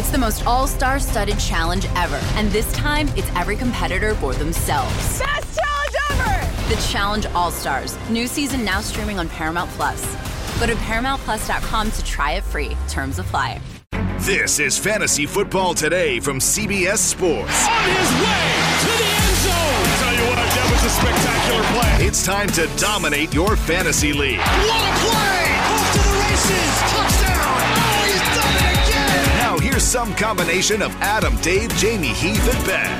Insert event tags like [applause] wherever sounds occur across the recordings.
It's the most all star studded challenge ever. And this time, it's every competitor for themselves. Best challenge ever! The Challenge All Stars. New season now streaming on Paramount Plus. Go to ParamountPlus.com to try it free. Terms apply. This is Fantasy Football Today from CBS Sports. On his way to the end zone. Tell you what, that was a spectacular play. It's time to dominate your fantasy league. What a play! Off to the races. Some combination of Adam, Dave, Jamey, Heath, and Ben.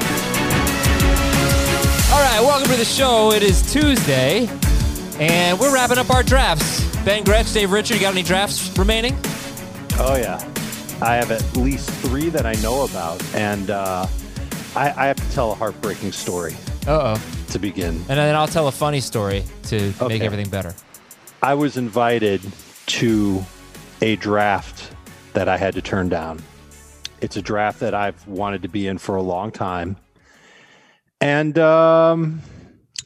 All right, welcome to the show. It is Tuesday, and we're wrapping up our drafts. Ben Gretch, Dave Richard, you got any drafts remaining? Oh yeah, I have at least three that I know about, and uh, I, I have to tell a heartbreaking story Uh oh. to begin. And then I'll tell a funny story to make everything better. I was invited to a draft that I had to turn down. It's a draft that I've wanted to be in for a long time, and um,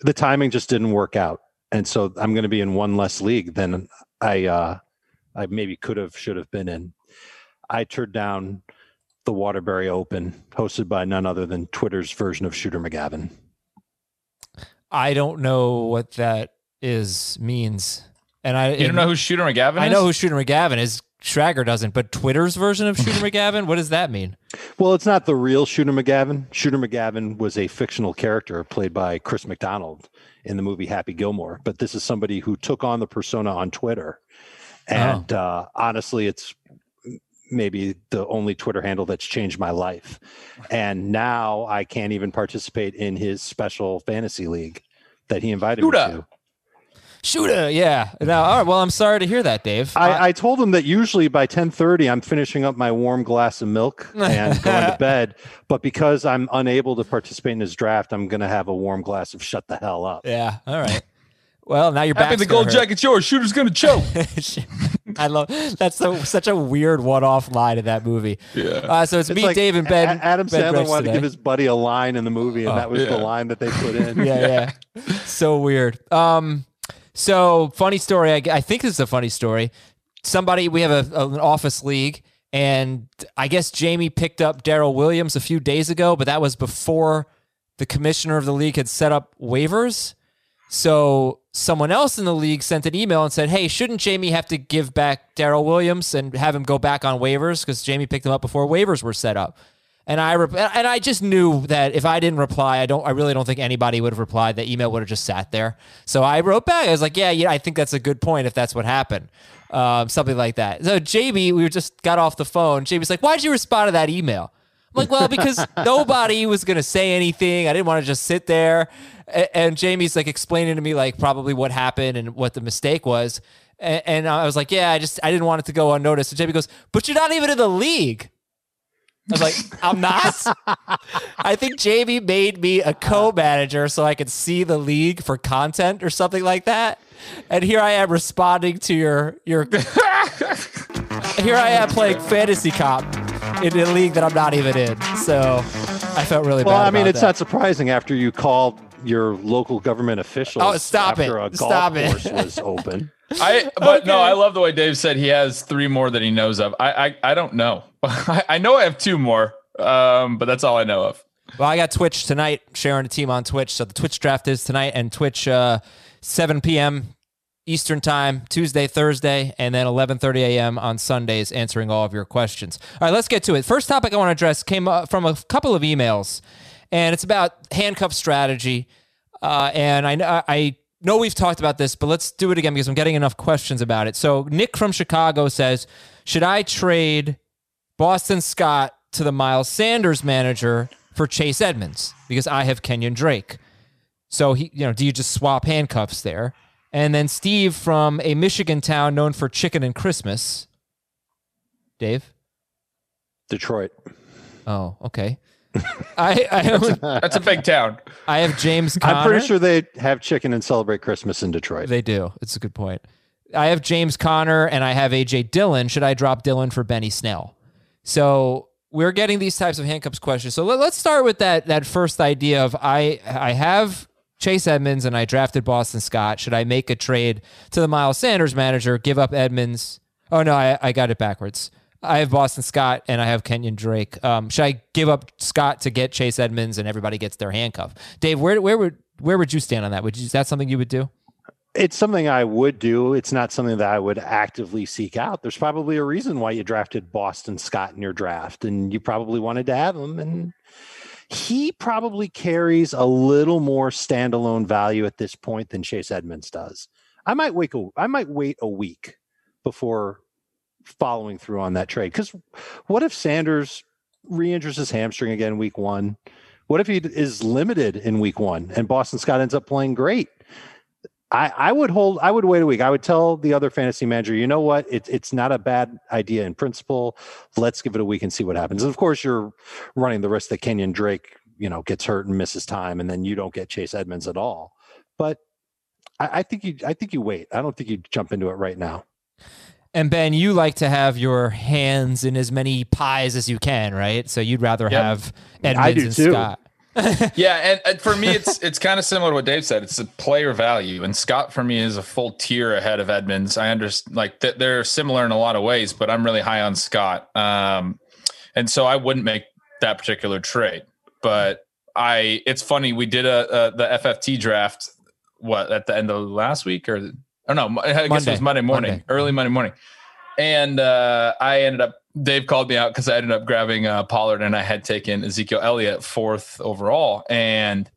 the timing just didn't work out. And so I'm going to be in one less league than I uh, I maybe could have should have been in. I turned down the Waterbury Open, hosted by none other than Twitter's version of Shooter McGavin. I don't know what that is means, and I You don't know who Shooter McGavin is? I know who Shooter McGavin is. Schrager doesn't, but Twitter's version of Shooter [laughs] McGavin. What does that mean? Well, it's not the real Shooter McGavin. Shooter McGavin was a fictional character played by Chris McDonald in the movie Happy Gilmore, but this is somebody who took on the persona on Twitter. And uh, honestly, it's maybe the only Twitter handle that's changed my life. And now I can't even participate in his special fantasy league that he invited Shooter. me to. Shooter, yeah. Now, all right. Well, I'm sorry to hear that, Dave. I, I told him that usually by 10:30 I'm finishing up my warm glass of milk and going to [laughs] bed, but because I'm unable to participate in his draft, I'm going to have a warm glass of shut the hell up. yeah. All right. Well, now you're back. Happy the gold jacket's yours. Shooter's gonna choke. [laughs] I love that's so, such a weird one-off line in that movie. Yeah. Uh, so it's, It's me, like Dave, and Ben. A- Adam Ben Sandler Gretch wanted to give his buddy a line in the movie, and Oh, that was the line that they put in. [laughs] yeah, yeah. so weird. Um, so funny story. I, I think this is a funny story. Somebody, we have a, an office league, and I guess Jamey picked up Darrel Williams a few days ago, but that was before the commissioner of the league had set up waivers. So someone else in the league sent an email and said, "Hey, shouldn't Jamey have to give back Darrel Williams and have him go back on waivers because Jamey picked him up before waivers were set up?" And I rep- and I just knew that if I didn't reply, I don't I really don't think anybody would have replied. That email would have just sat there. So I wrote back. I was like, "Yeah, yeah, I think that's a good point if that's what happened." Um, something like that. So Jamey, we just got off the phone. Jamey's like, "Why'd you respond to that email?" I'm like, well, because [laughs] nobody was going to say anything. I didn't want to just sit there. A- And Jamey's like explaining to me like probably what happened and what the mistake was. A- And I was like, yeah, I just I didn't want it to go unnoticed. And Jamey goes, but you're not even in the league. I was like, I'm not. [laughs] I think Jamey made me a co-manager so I could see the league for content or something like that. And here I am responding to your your. [laughs] here I am playing fantasy cop in a league that I'm not even in. So I felt really Well, bad. Well, I mean, about it's that. not surprising after you called your local government officials. Oh, stop after it. A golf Stop it. was [laughs] open. I but no, I love the way Dave said he has three more that he knows of. I I, I don't know. [laughs] I, know I have two more, um, but that's all I know of. Well, I got Twitch tonight, sharing a team on Twitch. So the Twitch draft is tonight and Twitch uh, 7 p.m. Eastern time, Tuesday, Thursday, and then 11:30 a.m. on Sundays, answering all of your questions. All right, let's get to it. First topic I want to address came uh, from a couple of emails, and it's about handcuff strategy. Uh, and I I know we've talked about this, but let's do it again because I'm getting enough questions about it. So Nick from Chicago says, "Should I trade Boston Scott to the Miles Sanders manager for Chase Edmonds because I have Kenyon Drake. So he, you know, do you just swap handcuffs there? And then Steve from a Michigan town known for chicken and Christmas. Dave. Detroit. Oh, okay. I I, own, That's a big town. I have James. Conner. I'm pretty sure they have chicken and celebrate Christmas in Detroit. They do. It's a good point. I have James Conner and I have AJ Dillon. Should I drop Dillon for Benny Snell? So we're getting these types of handcuffs questions. So let, us start with that that first idea of I I have Chase Edmonds and I drafted Boston Scott. Should I make a trade to the Miles Sanders manager, give up Edmonds? Oh no, I, I got it backwards. I have Boston Scott and I have Kenyon Drake. Um, should I give up Scott to get Chase Edmonds and everybody gets their handcuff? Dave, where where would where would you stand on that? Would you, is that something you would do? It's something I would do. It's not something that I would actively seek out. There's probably a reason why you drafted Boston Scott in your draft, and you probably wanted to have him. And he probably carries a little more standalone value at this point than Chase Edmonds does. I might wait. A, I might wait a week before following through on that trade. Because what if Sanders re-injures his hamstring again week one? What if he is limited in week one and Boston Scott ends up playing great? I, I would hold. I would wait a week. I would tell the other fantasy manager, you know what? It's it's not a bad idea in principle. Let's give it a week and see what happens. And of course, you're running the risk that Kenyon Drake, you know, gets hurt and misses time, and then you don't get Chase Edmonds at all. But I, I think you. I think you wait. I don't think you jump into it right now. And Ben, you like to have your hands in as many pies as you can, right? So you'd rather Yep. have I Edmonds do and too. Scott. [laughs] Yeah, and, and for me, it's it's kind of similar to what Dave said. It's the player value, and Scott for me is a full tier ahead of Edmonds. I understand like that they're similar in a lot of ways, but I'm really high on Scott, um, and so I wouldn't make that particular trade. But I, it's funny we did a, a the FFT draft what at the end of last week or oh no, I guess it was Monday morning, Monday. early Monday morning, and uh, I ended up Dave called me out because I ended up grabbing uh, Pollard and I had taken Ezekiel Elliott fourth overall. And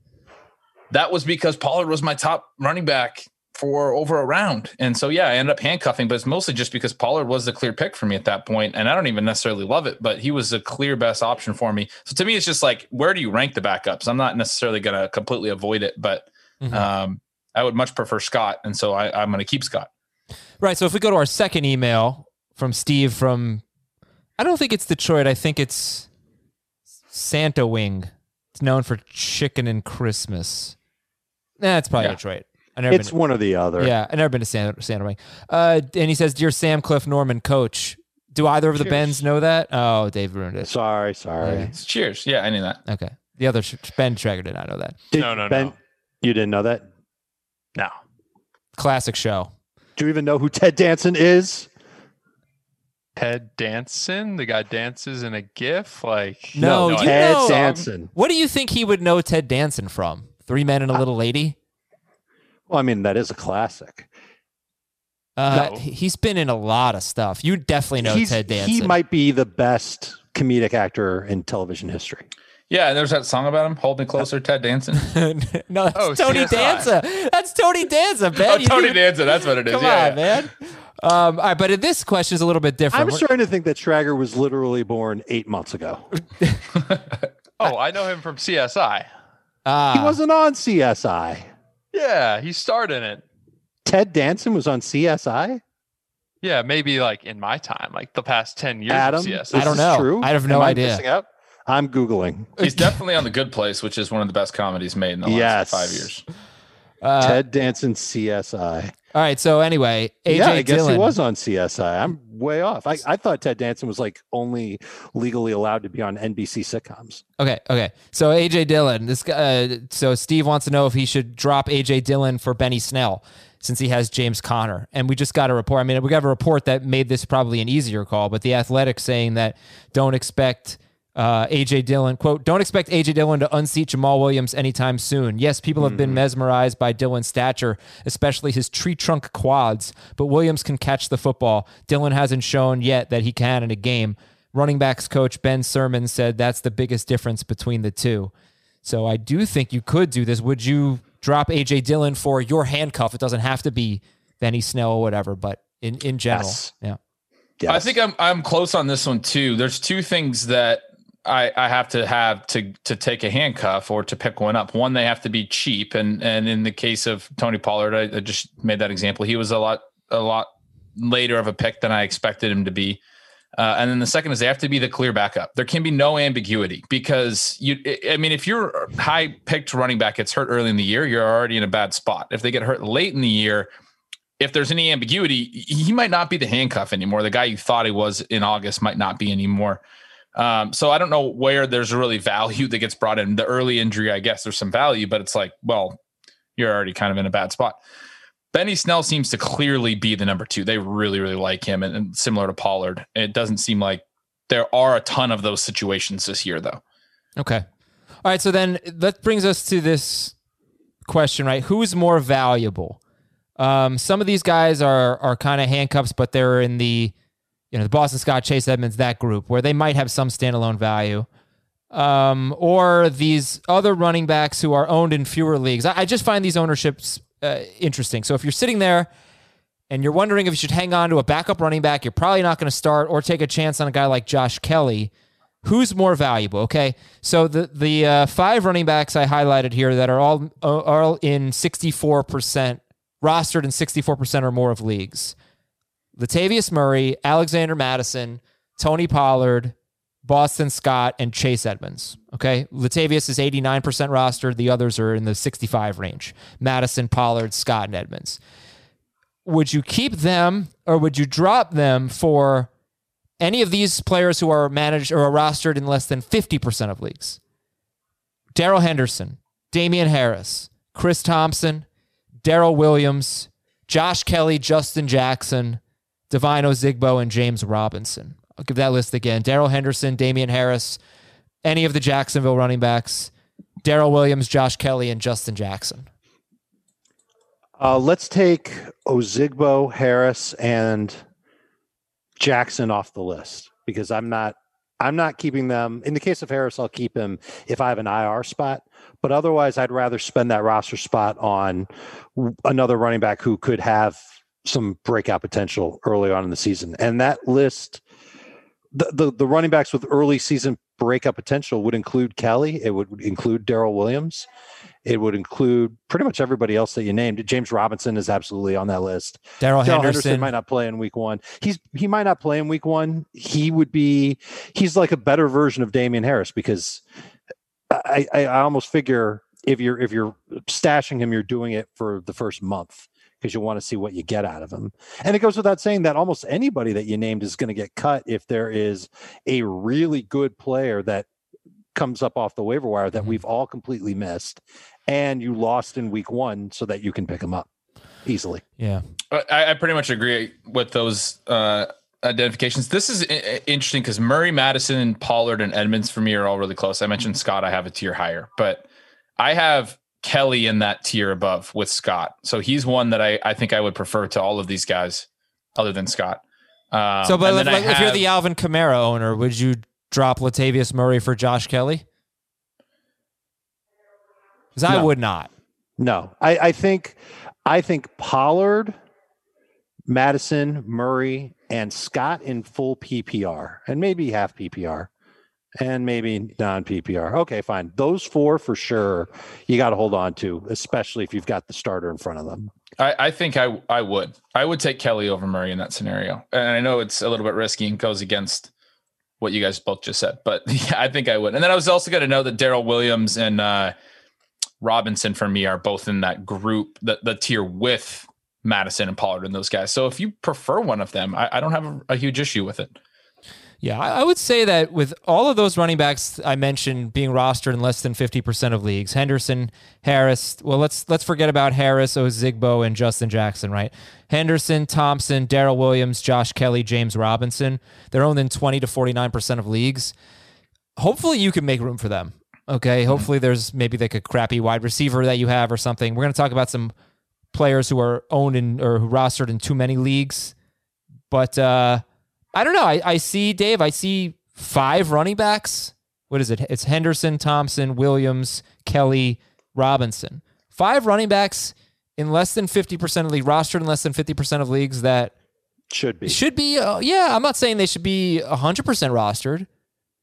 that was because Pollard was my top running back for over a round. And so, yeah, I ended up handcuffing, but it's mostly just because Pollard was the clear pick for me at that point. And I don't even necessarily love it, but he was the clear best option for me. So to me, it's just like, where do you rank the backups? I'm not necessarily going to completely avoid it, but Mhm. um, I would much prefer Scott. And so I, I'm going to keep Scott. Right. So if we go to our second email from Steve from, I don't think it's Detroit. I think it's Santa Wing. It's known for chicken and Christmas. Nah, it's probably Yeah. Detroit. I never It's been. one or the other. Yeah, I never been to Santa, Santa Wing. Uh, and he says, "Dear Sam, Cliff, Norman, Coach, do either of the Cheers. Bens know that?" Oh, Dave ruined it. Sorry, sorry. Okay. Cheers. Yeah, I knew that. Okay, the other sh- Ben Traeger did not know that. Did- No, no, ben, no. You didn't know that? No. Classic show. Do you even know who Ted Danson is? Ted Danson, the guy dances in a GIF. Like No, you Ted know- Danson. What do you think he would know Ted Danson from? Three Men and a Little Lady. Well, I mean, that is a classic. Uh, No. he- He's been in a lot of stuff. You definitely know He's- Ted Danson. He might be the best comedic actor in television history. Yeah, and there's that song about him, Hold Me Closer, Ted Danson. [laughs] no, that's Oh, Tony CSI. Danza. That's Tony Danza, Ben. [laughs] oh, Tony Danza, that's what it is. Come yeah, on, yeah. man. Um, all right, but this question is a little bit different. I'm We're- starting to think that Schrager was literally born eight months ago. [laughs] Oh, I know him from CSI. Ah, He wasn't on CSI. Yeah, he starred in it. Ted Danson was on CSI. Yeah, maybe like in my time, like the past 10 years Adam, of CSI. this I don't know. True? I have no Am idea. I'm googling. He's definitely on The Good Place, which is one of the best comedies made in the last Yes. five years. uh, Ted Danson CSI. All right. So anyway, AJ yeah, I guess Dillon. he was on CSI. I'm way off. I, I thought Ted Danson was like only legally allowed to be on NBC sitcoms. Okay, okay. So AJ Dillon, this guy. Uh, so Steve wants to know if he should drop AJ Dillon for Benny Snell since he has James Conner. And we just got a report. I mean, we got a report that made this probably an easier call, but the Athletic saying that don't expect. Uh, AJ Dillon, quote, don't expect AJ Dillon to unseat Jamaal Williams anytime soon. Yes, people have been mesmerized by Dillon's stature, especially his tree trunk quads, but Williams can catch the football. Dillon hasn't shown yet that he can in a game. Running backs coach Ben Sirmans said that's the biggest difference between the two. So I do think you could do this. Would you drop AJ Dillon for your handcuff? It doesn't have to be Benny Snell or whatever, but in, in general. Yes. Yeah. Yes. I think I'm I'm close on this one too. There's two things that I, I have to have to to take a handcuff or to pick one up. One, they have to be cheap, and and in the case of Tony Pollard, I, I just made that example. He was a lot a lot later of a pick than I expected him to be. Uh, and then the second is they have to be the clear backup. There can be no ambiguity because you. I mean, if your high picked running back gets hurt early in the year, you're already in a bad spot. If they get hurt late in the year, if there's any ambiguity, he might not be the handcuff anymore. The guy you thought he was in August might not be anymore. Um, so I don't know where there's really value that gets brought in. The early injury, I guess there's some value, but it's like, well, you're already kind of in a bad spot. Benny Snell seems to clearly be the number two. They really, really like him, and, and similar to Pollard, it doesn't seem like there are a ton of those situations this year, though. Okay. All right. So then that brings us to this question, right? Who's more valuable? Um, some of these guys are are kind of handcuffs, but they're in the you know the Boston Scott, Chase Edmonds, that group where they might have some standalone value. Um, or these other running backs who are owned in fewer leagues. I, I just find these ownerships uh, interesting. So if you're sitting there and you're wondering if you should hang on to a backup running back, you're probably not going to start or take a chance on a guy like Josh Kelley. Who's more valuable? Okay, so the the uh, five running backs I highlighted here that are all uh, all in 64 percent rostered in 64 percent or more of leagues: Latavius Murray, Alexander Mattison, Tony Pollard, Boston Scott, and Chase Edmonds. Okay. Latavius is 89% rostered. The others are in the 65 range Mattison, Pollard, Scott, and Edmonds. Would you keep them or would you drop them for any of these players who are managed or are rostered in less than 50% of leagues? Darrell Henderson, Damien Harris, Chris Thompson, Darrel Williams, Josh Kelley, Justin Jackson, Devine Ozigbo, and James Robinson. I'll give that list again. Darrell Henderson, Damien Harris, any of the Jacksonville running backs, Darrel Williams, Josh Kelley, and Justin Jackson. Uh, let's take Ozigbo, Harris, and Jackson off the list because I'm not I'm not keeping them. In the case of Harris, I'll keep him if I have an IR spot. But otherwise, I'd rather spend that roster spot on another running back who could have some breakout potential early on in the season. And that list, the, the, the running backs with early season breakout potential would include Kelley. It would include Darrel Williams. It would include pretty much everybody else that you named. James Robinson is absolutely on that list. Darrell Henderson. Henderson might not play in week one. He's he might not play in week one. He would be he's like a better version of Damien Harris because I, I, I almost figure if you're if you're stashing him, you're doing it for the first month because you want to see what you get out of them. And it goes without saying that almost anybody that you named is going to get cut if there is a really good player that comes up off the waiver wire that mm-hmm. we've all completely missed and you lost in week one so that you can pick them up easily. Yeah. I, I pretty much agree with those uh, identifications. This is I- interesting because Murray, Mattison, Pollard, and Edmonds for me are all really close. I mentioned Scott, I have a tier higher, but I have Kelley in that tier above with Scott. So he's one that I, I think I would prefer to all of these guys other than Scott. Um, so, but if, like, have, if you're the Alvin Kamara owner, would you drop Latavius Murray for Josh Kelley? Because I would not. No, I, I think I think Pollard, Mattison, Murray, and Scott in full PPR, and maybe half PPR, and maybe non PPR. Okay, fine. Those four for sure. You got to hold on to, especially if you've got the starter in front of them. I, I think I I would I would take Kelley over Murray in that scenario, and I know it's a little bit risky and goes against what you guys both just said, but [laughs] yeah, I think I would. And then I was also going to know that Darrel Williams and uh, Robinson for me are both in that group, the, the tier with Mattison and Pollard and those guys. So if you prefer one of them, I, I don't have a, a, huge issue with it. Yeah, I, I would say that with all of those running backs I mentioned being rostered in less than fifty percent of leagues, Henderson, Harris. Well, let's let's forget about Harris, Ozigbo, and Justin Jackson. Right, Henderson, Thompson, Darrel Williams, Josh Kelley, James Robinson. They're owned in twenty to forty nine percent of leagues. Hopefully, you can make room for them. Okay. Mm-hmm. Hopefully, there's maybe like a crappy wide receiver that you have or something. We're going to talk about some players who are owned in or who rostered in too many leagues. But uh, I don't know. I, I see, Dave, I see five running backs. What is it? It's Henderson, Thompson, Williams, Kelley, Robinson. Five running backs in less than 50% of the rostered in less than 50% of leagues that should be. Should be. Uh, yeah. I'm not saying they should be 100% rostered.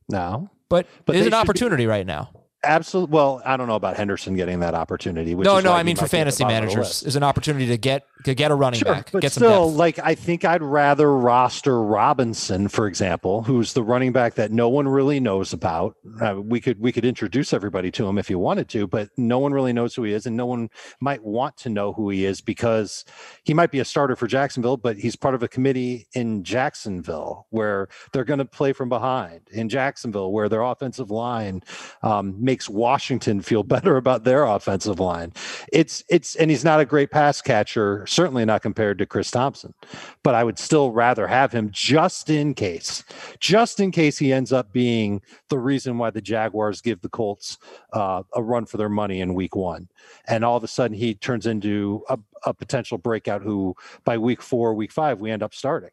No but, but there's an opportunity be, right now. Absolutely. Well, I don't know about Henderson getting that opportunity. no, no. I mean, for fantasy managers, is an opportunity to get to get a running sure, back. But get still, like I think I'd rather roster Robinson, for example, who's the running back that no one really knows about. Uh, we could we could introduce everybody to him if you wanted to, but no one really knows who he is, and no one might want to know who he is because he might be a starter for Jacksonville, but he's part of a committee in Jacksonville where they're going to play from behind. In Jacksonville, where their offensive line um, makes Washington feel better about their offensive line. It's it's and he's not a great pass catcher, certainly not compared to Chris Thompson. But I would still rather have him just in case, just in case he ends up being the reason why the Jaguars give the Colts uh, a run for their money in Week One, and all of a sudden he turns into a, a potential breakout who by Week Four, Week Five, we end up starting.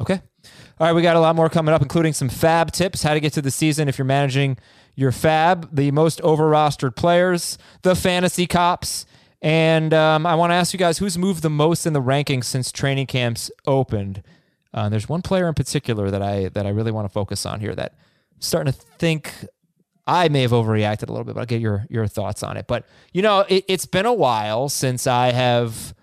Okay. All right, we got a lot more coming up, including some fab tips, how to get to the season if you're managing your fab, the most over rostered players, the fantasy cops. And um, I want to ask you guys who's moved the most in the rankings since training camps opened. Uh, there's one player in particular that I that I really want to focus on here that I'm starting to think I may have overreacted a little bit, but I'll get your your thoughts on it. But you know, it, it's been a while since I have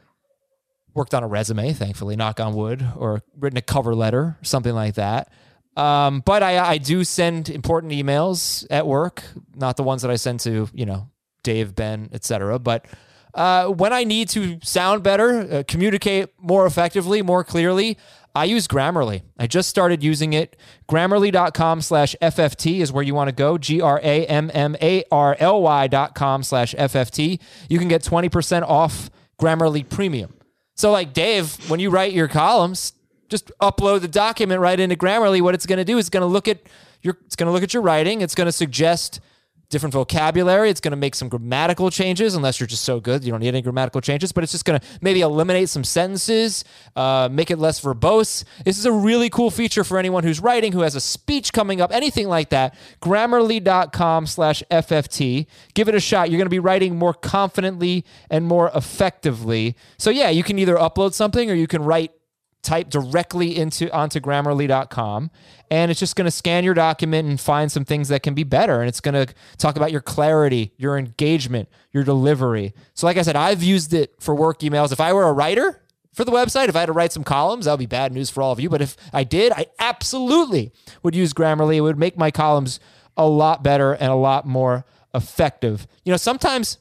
worked on a resume, thankfully, knock on wood, or written a cover letter, something like that. Um, but I, I do send important emails at work, not the ones that I send to, you know, Dave, Ben, etc. But uh, when I need to sound better, uh, communicate more effectively, more clearly, I use Grammarly. I just started using it. Grammarly.com slash FFT is where you want to go. G R A M M A R L Y dot com slash FFT. You can get 20% off Grammarly Premium. So, like Dave, when you write your columns, just upload the document right into Grammarly. What it's going to do is going to look at your it's going to look at your writing. It's going to suggest different vocabulary. It's going to make some grammatical changes, unless you're just so good you don't need any grammatical changes. But it's just going to maybe eliminate some sentences, uh, make it less verbose. This is a really cool feature for anyone who's writing, who has a speech coming up, anything like that. Grammarly.com/fft. Give it a shot. You're going to be writing more confidently and more effectively. So yeah, you can either upload something or you can write type directly into onto grammarly.com and it's just going to scan your document and find some things that can be better and it's going to talk about your clarity your engagement your delivery. So like i said i've used it for work emails. If i were a writer for the website if i had to write some columns that would be bad news for all of you but if i did i absolutely would use grammarly. It would make my columns a lot better and a lot more effective. You know sometimes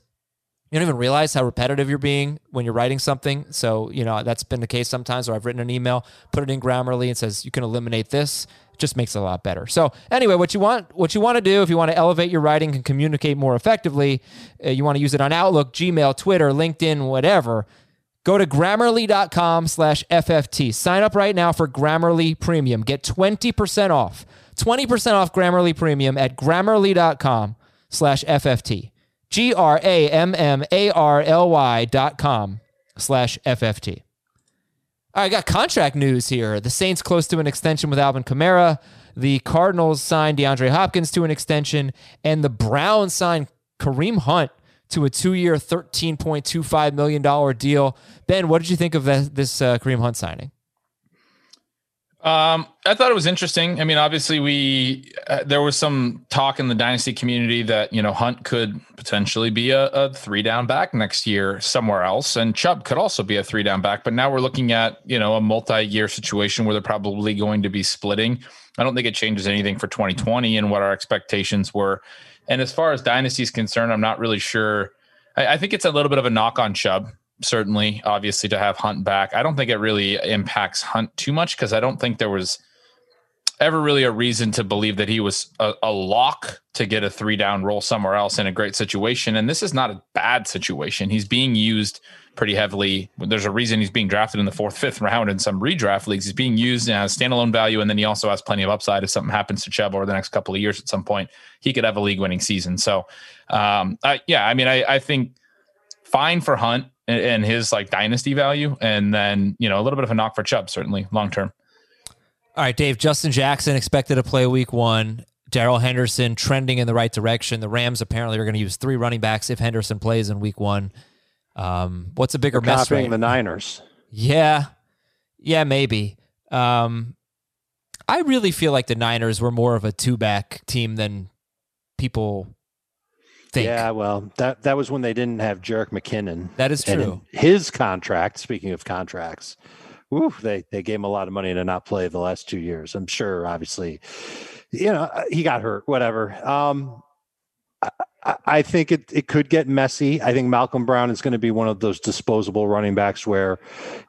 you don't even realize how repetitive you're being when you're writing something. So, you know, that's been the case sometimes where I've written an email, put it in Grammarly and says you can eliminate this. It just makes it a lot better. So, anyway, what you want what you want to do if you want to elevate your writing and communicate more effectively, uh, you want to use it on Outlook, Gmail, Twitter, LinkedIn, whatever. Go to grammarly.com slash FFT. Sign up right now for Grammarly Premium. Get 20% off. 20% off Grammarly Premium at grammarly.com slash FFT. G R A M M A R L Y dot com slash FFT. All right, I got contract news here. The Saints close to an extension with Alvin Kamara. The Cardinals signed DeAndre Hopkins to an extension, and the Browns signed Kareem Hunt to a two-year, thirteen point two five million dollar deal. Ben, what did you think of this uh, Kareem Hunt signing? Um, I thought it was interesting. I mean, obviously, we uh, there was some talk in the dynasty community that you know Hunt could potentially be a, a, three down back next year somewhere else, and Chubb could also be a three down back. But now we're looking at you know a multi year situation where they're probably going to be splitting. I don't think it changes anything for 2020 and what our expectations were. And as far as dynasty is concerned, I'm not really sure. I, I think it's a little bit of a knock on Chubb certainly, obviously, to have Hunt back. I don't think it really impacts Hunt too much because I don't think there was ever really a reason to believe that he was a, a, lock to get a three down role somewhere else in a great situation. And this is not a bad situation. He's being used pretty heavily. There's a reason he's being drafted in the fourth, fifth round in some redraft leagues. He's being used as standalone value, and then he also has plenty of upside if something happens to Chubb over the next couple of years. At some point, he could have a league winning season. So, um, I, yeah, I mean, I, I think fine for Hunt and, his like dynasty value, and then you know a little bit of a knock for Chubb certainly long term. All right, Dave. Justin Jackson expected to play Week One. Darrell Henderson trending in the right direction. The Rams apparently are going to use three running backs if Henderson plays in Week One. Um, what's a bigger They're mess? Right? the Niners. Yeah, yeah, maybe. Um, I really feel like the Niners were more of a two back team than people think. Yeah, well, that that was when they didn't have Jerick McKinnon. That is true. his contract, speaking of contracts, whew, they they gave him a lot of money to not play the last two years. I'm sure, obviously, you know, he got hurt, whatever. Um, I, I think it, it could get messy. I think Malcolm Brown is going to be one of those disposable running backs where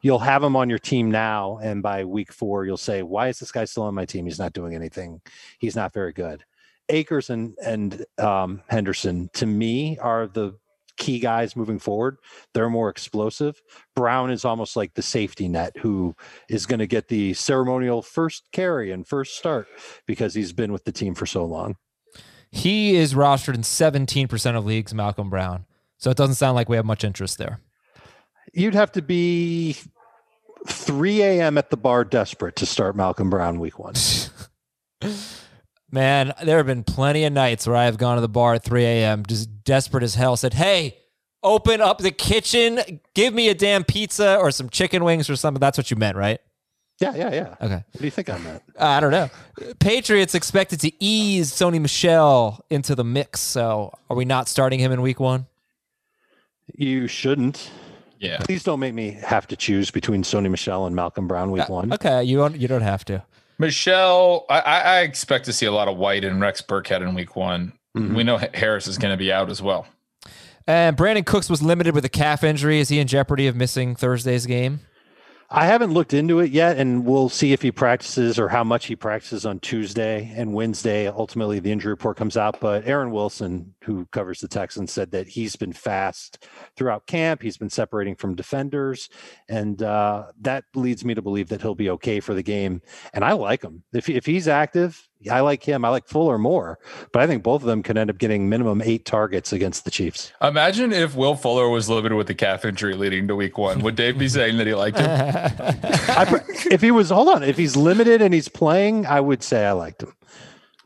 you'll have him on your team now, and by week four, you'll say, Why is this guy still on my team? He's not doing anything. He's not very good Akers and and um, Henderson to me are the key guys moving forward. They're more explosive. Brown is almost like the safety net who is going to get the ceremonial first carry and first start because he's been with the team for so long. He is rostered in 17% of leagues, Malcolm Brown. So it doesn't sound like we have much interest there. You'd have to be 3 a.m. at the bar desperate to start Malcolm Brown week one. [laughs] Man, there have been plenty of nights where I have gone to the bar at 3 a.m. just desperate as hell, said, Hey, open up the kitchen, give me a damn pizza or some chicken wings or something. That's what you meant, right? Yeah, yeah, yeah. Okay. What do you think on that? Uh, I don't know. Patriots expected to ease Sony Michel into the mix. So are we not starting him in week one? You shouldn't. Yeah. Please don't make me have to choose between Sony Michel and Malcolm Brown week uh, one. Okay, you don't, you don't have to. Michel, I, I expect to see a lot of White and Rex Burkhead in week one. Mhm. We know Harris is going to be out as well. And Brandin Cooks was limited with a calf injury. Is he in jeopardy of missing Thursday's game? I haven't looked into it yet, and we'll see if he practices or how much he practices on Tuesday and Wednesday. Ultimately, the injury report comes out. But Aaron Wilson, who covers the Texans, said that he's been fast throughout camp. He's been separating from defenders, and uh, that leads me to believe that he'll be okay for the game. And I like him if if he's active. I like him. I like Fuller more, but I think both of them could end up getting minimum eight targets against the Chiefs. Imagine if Will Fuller was limited with the calf injury leading to week one. Would Dave be saying that he liked him? [laughs] I, if he was, hold on, if he's limited and he's playing, I would say I liked him.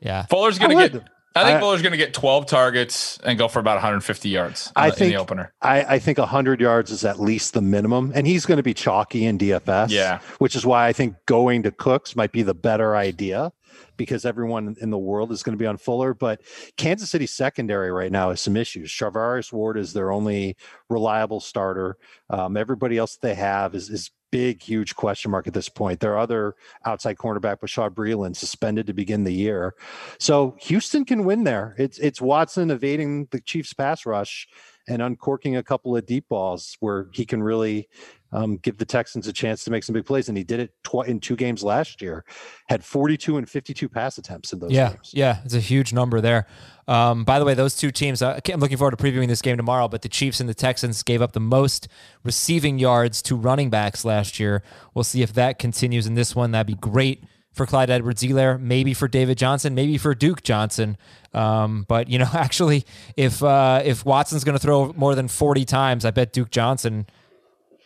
Yeah. Fuller's going to get. I think I- Fuller's going to get 12 targets and go for about 150 yards. I the- in think the opener. I, I think 100 yards is at least the minimum, and he's going to be chalky in DFS. Yeah. which is why I think going to Cooks might be the better idea because everyone in the world is going to be on Fuller. But Kansas City secondary right now has some issues. Charvarius Ward is their only reliable starter. Um, everybody else they have is is big, huge question mark at this point. Their other outside cornerback, Bashaud Breeland, suspended to begin the year. So Houston can win there. It's it's Watson evading the Chiefs pass rush and uncorking a couple of deep balls where he can really um, give the Texans a chance to make some big plays. And he did it tw- in two games last year, had 42 and 52 pass attempts in those yeah, games. yeah, it's a huge number there. Um, by the way, those two teams, I- I'm looking forward to previewing this game tomorrow. But the Chiefs and the Texans gave up the most receiving yards to running backs last year. We'll see if that continues in this one. That'd be great for Clyde Edwards-Helaire, maybe for David Johnson, maybe for Duke Johnson. Um, but you know, [laughs] actually, if uh, if Watson's going to throw more than 40 times, I bet Duke Johnson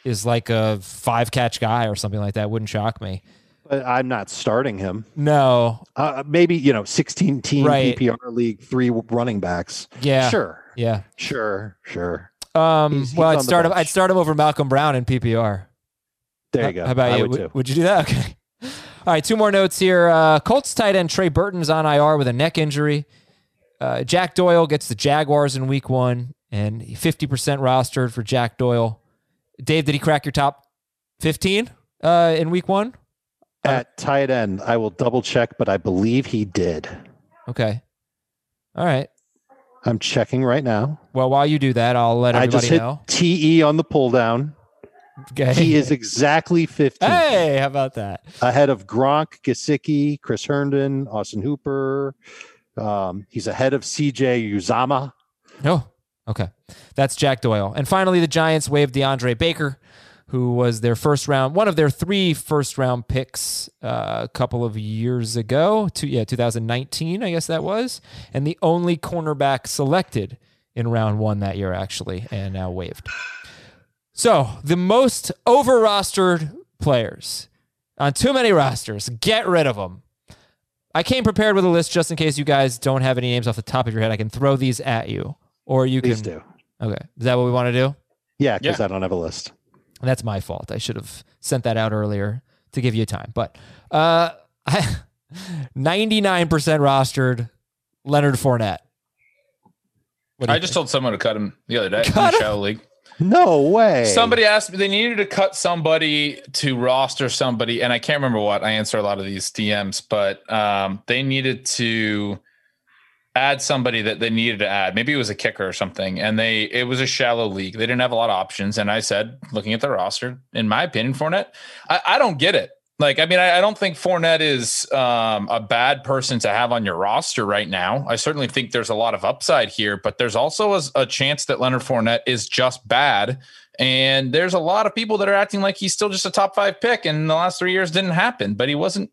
is like a five catch guy or something like that. Wouldn't shock me. But I'm not starting him. No, Uh, maybe, you know, 16 team Right. PPR league, three running backs. yeah, Sure. yeah. Sure. Sure. Um, He's- he's well, I'd start him. I'd start him over Malcolm Brown in PPR. There you go. How about I you? would Would, you do that? [laughs] Okay. All right, two more notes here. Uh, Colts tight end Trey Burton's on IR with a neck injury. Uh, Jack Doyle gets the Jaguars in week one and 50% rostered for Jack Doyle. Dave, did he crack your top 15 uh, in week one? At tight end, I will double check, but I believe he did. Okay. All right. I'm checking right now. Well, while you do that, I'll let everybody I just hit know. TE on the pull down. Okay. He is exactly 15 Hey, how about that? ahead of Gronk, Gesicki, Chris Herndon, Austin Hooper. Um, he's ahead of CJ Uzomah. Oh, okay. That's Jack Doyle. And finally, the Giants waived DeAndre Baker, who was their first round, one of their three first round picks uh, a couple of years ago. To, yeah, 2019, I guess that was. And the only cornerback selected in round one that year, actually, and now waived. So the most over rostered players on too many rosters, get rid of them. I came prepared with a list just in case you guys don't have any names off the top of your head. I can throw these at you, or you Please can. do. Okay, is that what we want to do? Yeah, because Yeah. I don't have a list. That's my fault. I should have sent that out earlier to give you time. But uh, [laughs] 99% rostered Leonard Fournette. What do I just think? told someone to cut him the other day [laughs] in the him? show league. No way. Somebody asked me they needed to cut somebody to roster somebody, and I can't remember what. I answer a lot of these DMs, but um, they needed to add somebody that they needed to add. Maybe it was a kicker or something, and they it was a shallow league. They didn't have a lot of options, and I said, looking at the roster, in my opinion, Fournette, I, I don't get it. Like, I mean, I, I don't think Fournette is um, a bad person to have on your roster right now. I certainly think there's a lot of upside here, but there's also a, a chance that Leonard Fournette is just bad. And there's a lot of people that are acting like he's still just a top five pick, and the last three years didn't happen. But he wasn't.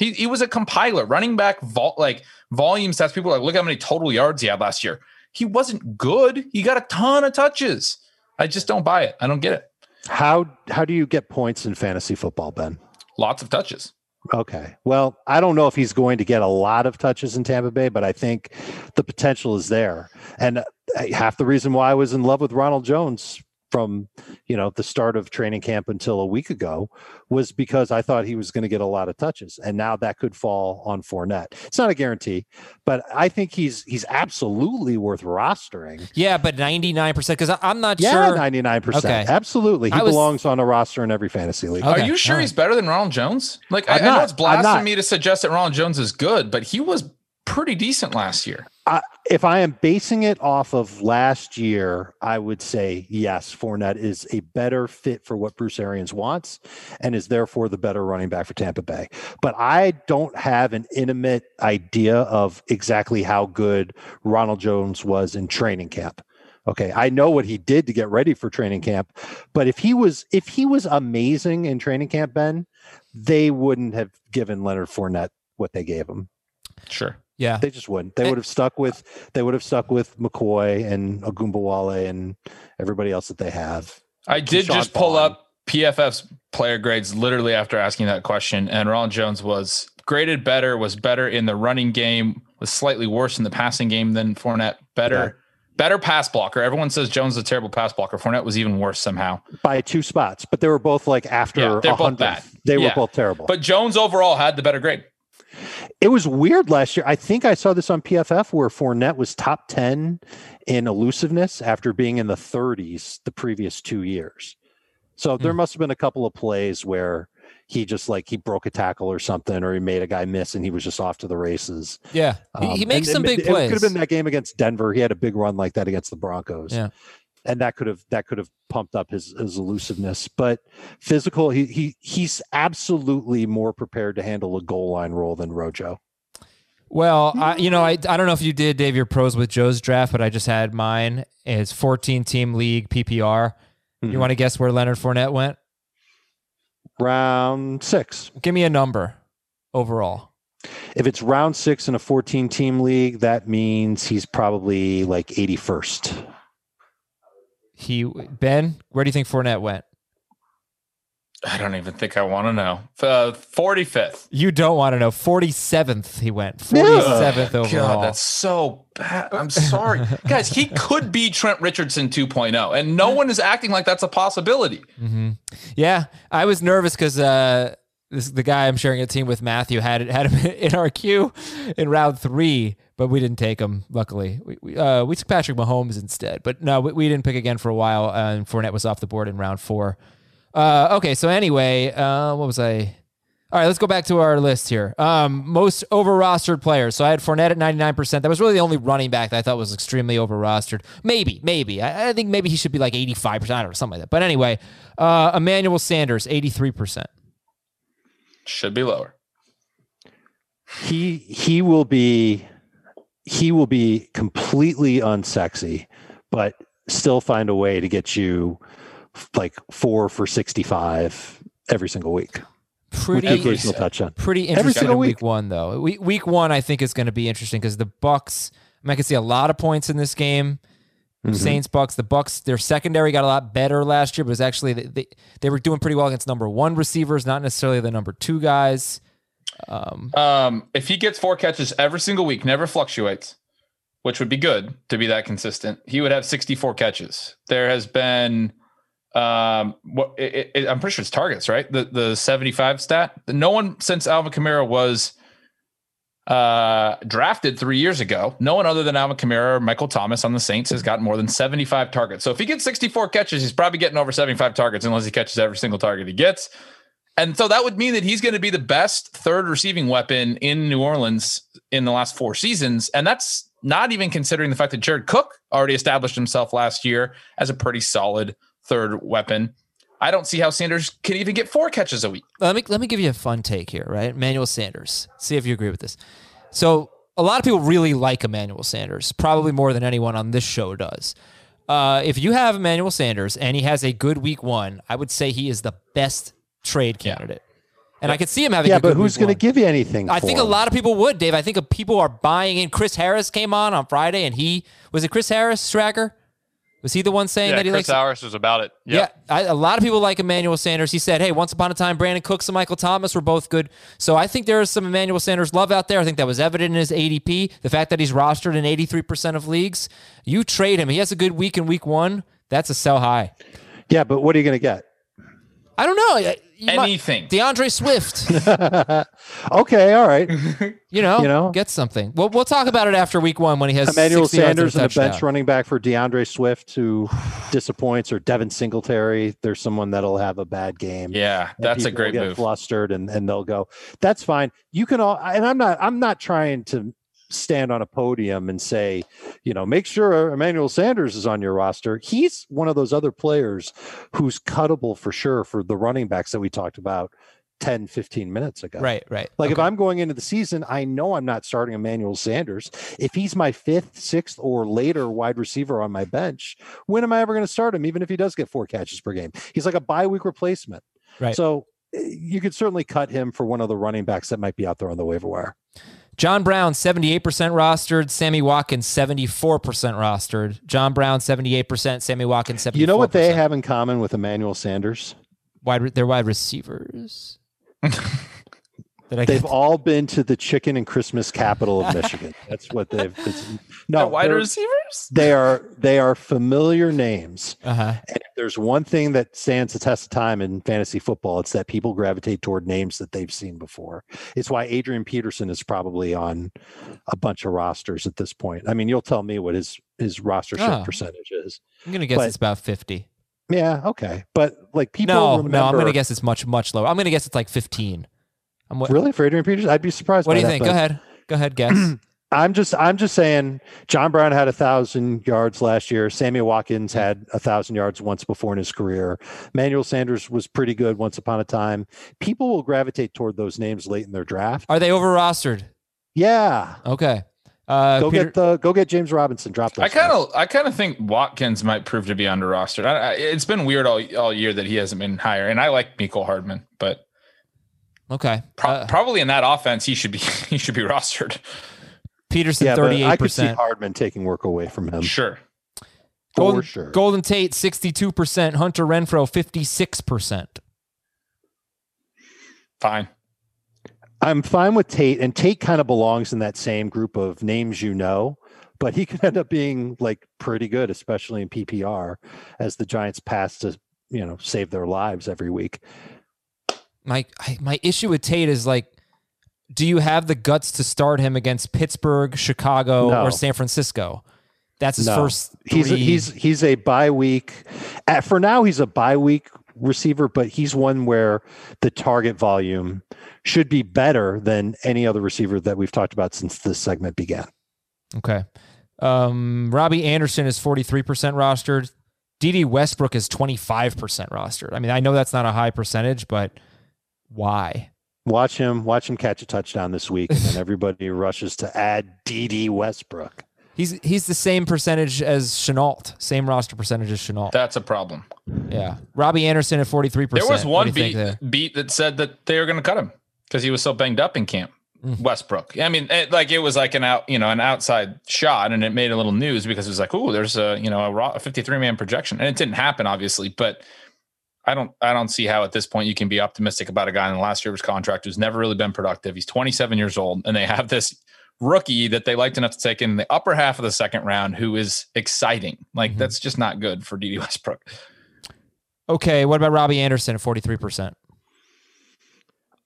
He he was a compiler, running back, vault like volume stats. People are like, look how many total yards he had last year. He wasn't good. He got a ton of touches. I just don't buy it. I don't get it. How how do you get points in fantasy football, Ben? Lots of touches. Okay. Well, I don't know if he's going to get a lot of touches in Tampa Bay, but I think the potential is there. And uh, half the reason why I was in love with Ronald Jones from you know the start of training camp until a week ago was because I thought he was going to get a lot of touches, and now that could fall on Fournette. It's not a guarantee, but I think he's he's absolutely worth rostering. Yeah, but ninety nine percent because I'm not yeah, sure. ninety nine percent. absolutely. He was- belongs on a roster in every fantasy league. Okay, Are you sure all he's better than Ronald Jones? Like, I, I'm I know not. it's I'm not. blasphemy to suggest that Ronald Jones is good, but he was pretty decent last year. I, if I am basing it off of last year, I would say yes, Fournette is a better fit for what Bruce Arians wants and is therefore the better running back for Tampa Bay. But I don't have an intimate idea of exactly how good Ronald Jones was in training camp. Okay, I know what he did to get ready for training camp, but if he was if he was amazing in training camp, Ben, they wouldn't have given Leonard Fournette what they gave him. Sure. Yeah, They just wouldn't. They would have stuck with they would have stuck with McCoy and Ogunbowale and everybody else that they have. I did Ke'Shawn just pull Vaughn. up PFF's player grades literally after asking that question, and Ronald Jones was graded better, was better in the running game, was slightly worse in the passing game than Fournette. Better, better pass blocker. Everyone says Jones is a terrible pass blocker. Fournette was even worse somehow. by two spots, but they were both like after Yeah, they're a both bad. They were both terrible. But Jones overall had the better grade. It was weird last year. I think I saw this on PFF where Fournette was top ten in elusiveness after being in the 30s the previous two years. So Hmm. there must have been a couple of plays where he just like he broke a tackle or something, or he made a guy miss and he was just off to the races. yeah. He, Um, he makes and- some and big it, plays. It could have been that game against Denver. He had a big run like that against the Broncos. Yeah. And that could have that could have pumped up his, his elusiveness. But physical, he he he's absolutely more prepared to handle a goal line role than Rojo. Well, I, you know, I, I don't know if you did, Dave, your pros with Joe's draft, but I just had mine. It's 14 team league PPR. You Mhm. want to guess where Leonard Fournette went? Round six. Give me a number overall. If it's round six in a 14 team league, that means he's probably like 81st. He Ben, where do you think Fournette went? I don't even think I want to know. Uh, 45th. You don't want to know. 47th he went. 47th overall. God, that's so bad. I'm sorry. Guys, he could be Trent Richardson 2.0, and no one is acting like that's a possibility. hmm Yeah, I was nervous because uh, this the guy I'm sharing a team with, Matthew, had it had him [laughs] in our queue in round three, but we didn't take him. Luckily, we we, uh, we took Patrick Mahomes instead. But no, we, we didn't pick again for a while, and Fournette was off the board in round four. Uh, okay, so anyway, uh, what was I? All right, let's go back to our list here. Um, most over rostered players. So I had Fournette at 99%. That was really the only running back that I thought was extremely over rostered. Maybe, maybe. I, I think maybe he should be like 85% or something like that. But anyway, uh, Emmanuel Sanders, 83%. Should be lower. He he will be he will be completely unsexy, but still find a way to get you like four for 65 every single week. Pretty With the occasional touchdown. pretty Every interesting single in week week. one though. Week, week one, I think is going to be interesting because the Bucks. I, mean, I can see a lot of points in this game. Mhm. Saints Bucks. The Bucks. Their secondary got a lot better last year, but it was actually they, they they were doing pretty well against number one receivers, not necessarily the number two guys. Um, Um, if he gets four catches every single week, never fluctuates, which would be good to be that consistent, he would have 64 catches. There has been, um, what it, it, I'm pretty sure it's targets, right? The the 75 stat. No one since Alvin Kamara was uh drafted three years ago. No one other than Alvin Kamara or Michael Thomas on the Saints has gotten more than 75 targets. So if he gets 64 catches, he's probably getting over 75 targets unless he catches every single target he gets. And so that would mean that he's going to be the best third receiving weapon in New Orleans in the last four seasons. And that's not even considering the fact that Jared Cook already established himself last year as a pretty solid third weapon. I don't see how Sanders can even get four catches a week. Let me let me give you a fun take here, right? Emmanuel Sanders. See if you agree with this. So a lot of people really like Emmanuel Sanders, probably more than anyone on this show does. Uh, if you have Emmanuel Sanders and he has a good week one, I would say he is the best trade candidate. And I could see him having Yeah, a good but who's going to give you anything? I for think a lot of people would, Dave. I think people are buying in. Chris Harris came on on Friday, and he was it Chris Harris, Stracker? Was he the one saying Yeah, that he likes? Chris likes? Hours was about it. Yeah, Yep. I, a lot of people like Emmanuel Sanders. He said, "Hey, once upon a time, Brandin Cooks and Michael Thomas were both good." So I think there is some Emmanuel Sanders love out there. I think that was evident in his ADP. The fact that he's rostered in 83% of leagues. You trade him. He has a good week in week one. That's a sell high. Yeah, but what are you going to get? I don't know. You might- Anything. D'Andre Swift. [laughs] Okay, all right. [laughs] You know, You know? get something. We'll, we'll talk about it after week one when he has Emmanuel 60 Sanders and and a a bench running back for D'Andre Swift who disappoints, or Devin Singletary. There's someone that'll have a bad game. Yeah, that's a great will get move. Flustered and and they'll go. That's fine. You can all. And I'm not. I'm not trying to stand on a podium and say, you know, make sure Emmanuel Sanders is on your roster. He's one of those other players who's cuttable for sure for the running backs that we talked about 10, 15 minutes ago. Right, right. Like if I'm going into the season, I know I'm not starting Emmanuel Sanders. If he's my fifth, sixth, or later wide receiver on my bench, when am I ever going to start him? Even if he does get four catches per game, he's like a bye week replacement. Right. So eh, you could certainly cut him for one of the running backs that might be out there on the waiver wire. John Brown, 78% rostered. Sammy Watkins, 74% rostered. John Brown, 78%. Sammy Watkins, 74%. You know what they have in common with Emmanuel Sanders? Wide, re- they're wide receivers. [laughs] Did I They've get all been to the chicken and Christmas capital of Michigan. [laughs] That's what they've. It's, no, The wide receivers? They are they are familiar names. uh-huh. And if there's one thing that stands the test of time in fantasy football, it's that people gravitate toward names that they've seen before. It's why Adrian Peterson is probably on a bunch of rosters at this point. I mean, you'll tell me what his his rostership Oh. percentage is. I'm going to guess But- it's about 50. Yeah, okay, but like people No, remember. no, I'm going to guess it's much, much lower. I'm going to guess it's like 15. I'm, what, really for Adrian Peterson. I'd be surprised. what by do you that, think? but Go ahead. Go ahead, guess. [clears throat] I'm just I'm just saying. John Brown had a thousand yards last year. Sammy Watkins had a thousand yards once before in his career. Manuel Sanders was pretty good once upon a time. People will gravitate toward those names late in their draft. Are they over rostered? Yeah. Okay. Uh, Go Peter, get the go get James Robinson. Drop those. I kind of, I kind of think Watkins might prove to be under rostered. I, I, it's been weird all, all year that he hasn't been higher, and I like Mecole Hardman, but okay. pro- Uh, probably in that offense he should be [laughs] he should be rostered. Peterson, yeah, but I could 38%. Hardman taking work away from him Sure, for Golden, sure. Golden Tate, 62%. Hunter Renfrow, 56%. fine. I'm fine with Tate, and Tate kind of belongs in that same group of names you know, but he [laughs] could end up being like pretty good, especially in PPR, as the Giants pass to you know save their lives every week. My I, my issue with Tate is like, do you have the guts to start him against Pittsburgh, Chicago, No. or San Francisco? That's his No. first. He's a, three- he's he's a bye week. At, for now, he's a bye week receiver, but he's one where the target volume should be better than any other receiver that we've talked about since this segment began. okay. Um, Robbie Anderson is forty three percent rostered. Dede Westbrook is twenty five percent rostered. I mean, I know that's not a high percentage, but why? Watch him, watch him catch a touchdown this week, and then [laughs] everybody rushes to add Dede Westbrook. He's he's the same percentage as Chenault, same roster percentage as Chenault. That's a problem. yeah, Robbie Anderson at forty three percent. There was one beat beat that said that they were going to cut him because he was so banged up in camp. Mm. Westbrook. I mean, it, like it was like an out, you know, an outside shot, and it made a little news because it was like, oh, there's a you know a, raw, a 53 man projection, and it didn't happen, obviously. But I don't, I don't see how at this point you can be optimistic about a guy in the last year of his contract who's never really been productive. He's 27 years old, and they have this rookie that they liked enough to take in the upper half of the second round, who is exciting. Like Mhm. that's just not good for Dede Westbrook. Okay, what about Robbie Anderson at forty three percent?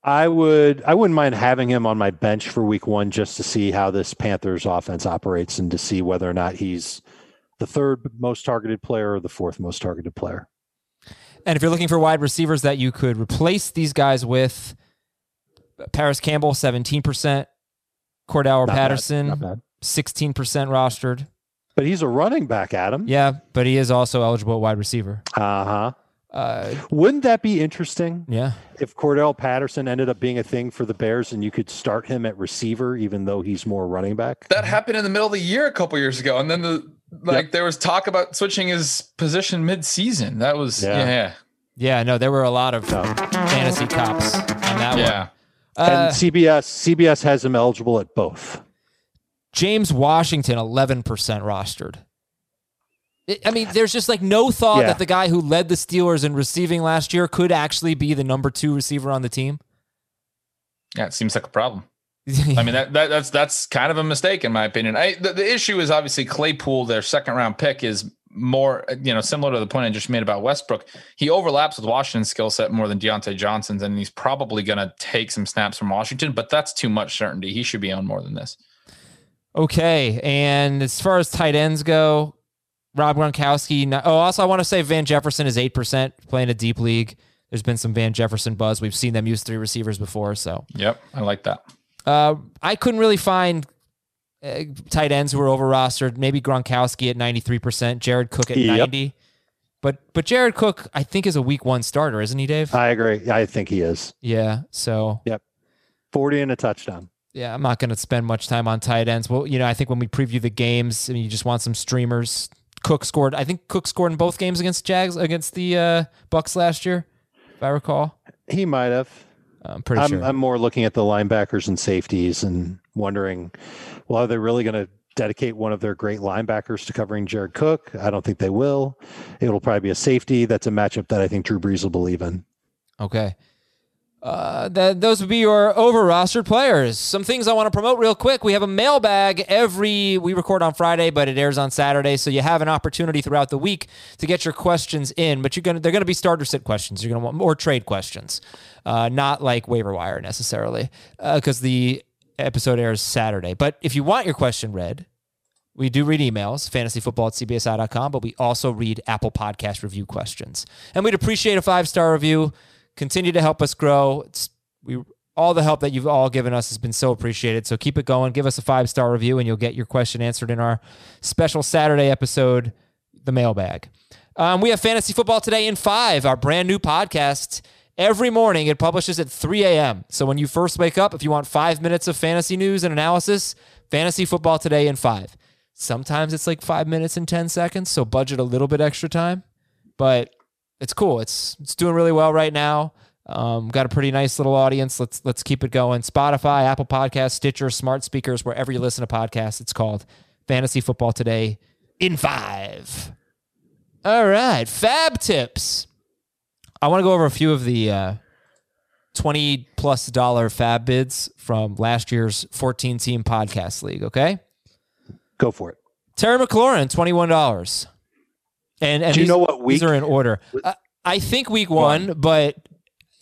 I would I wouldn't mind having him on my bench for week one just to see how this Panthers offense operates and to see whether or not he's the third most targeted player or the fourth most targeted player. And if you're looking for wide receivers that you could replace these guys with, Parris Campbell, 17%, Cordell Not bad, Patterson, not bad. 16% rostered. But he's a running back, Adam. Yeah, but he is also eligible at wide receiver. Uh huh. Uh, Wouldn't that be interesting yeah. if Cordarrelle Patterson ended up being a thing for the Bears and you could start him at receiver even though he's more running back? That happened in the middle of the year a couple years ago, and then the like there was talk about switching his position mid-season. That was Yeah. yeah, yeah. Yeah, no, there were a lot of fantasy cops on that yeah. one. Uh, and CBS CBS has him eligible at both. James Washington, 11% rostered. I- I mean, there's just like no thought Yeah. that the guy who led the Steelers in receiving last year could actually be the number two receiver on the team. Yeah, it seems like a problem. [laughs] I mean that, that that's that's kind of a mistake in my opinion. I, the, the issue is obviously Claypool, their second round pick, is more you know similar to the point I just made about Westbrook. He overlaps with Washington's skill set more than Diontae Johnson's, and he's probably going to take some snaps from Washington. But that's too much certainty. He should be on more than this. Okay, and as far as tight ends go, Rob Gronkowski. Oh, also I want to say Van Jefferson is eight percent playing a deep league. There's been some Van Jefferson buzz. We've seen them use three receivers before, so Yep, I like that. Uh, I couldn't really find uh, tight ends who were over rostered. Maybe Gronkowski at 93%, Jared Cook at Yep. 90. But but Jared Cook, I think, is a week one starter, isn't he, Dave? I agree. I think he is. yeah. So Yep. 40 and a touchdown. yeah, I'm not going to spend much time on tight ends. Well, you know, I think when we preview the games, I mean, you just want some streamers. Cook scored. I think Cook scored in both games against Jags against the uh, Bucs last year, if I recall. He might have. I'm pretty I'm, sure. I'm more looking at the linebackers and safeties and wondering, well, are they really going to dedicate one of their great linebackers to covering Jared Cook? I don't think they will. It'll probably be a safety. That's a matchup that I think Drew Brees will believe in. Okay. Uh, that those would be your over rostered players. Some things I want to promote real quick. We have a mailbag every. We record on Friday, but it airs on Saturday, so you have an opportunity throughout the week to get your questions in. But you're gonna they're gonna be starter sit questions. You're gonna want more trade questions, uh, not like waiver wire necessarily, because the episode airs Saturday. But if you want your question read, we do read emails, fantasyfootball at cbsi.com, but we also read Apple Podcast review questions. And we'd appreciate a five star review. Continue to help us grow. It's we all the help that you've all given us has been so appreciated. So keep it going. Give us a five star review, and you'll get your question answered in our special Saturday episode, the mailbag. Um, we have Fantasy Football Today in Five, our brand new podcast. Every morning it publishes at 3 a.m. So when you first wake up, if you want five minutes of fantasy news and analysis, Fantasy Football Today in Five. Sometimes it's like five minutes and 10 seconds, so budget a little bit extra time. But it's cool. It's it's doing really well right now. Um, got a pretty nice little audience. Let's let's keep it going. Spotify, Apple Podcasts, Stitcher, smart speakers, wherever you listen to podcasts. It's called Fantasy Football Today in five. All right, Fab tips. I want to go over a few of the uh, twenty plus dollar Fab bids from last year's fourteen team podcast league. Okay, Go for it. Terry McLaurin, twenty one dollars. And, and Do you these, know what These are in order. I, I think week one, but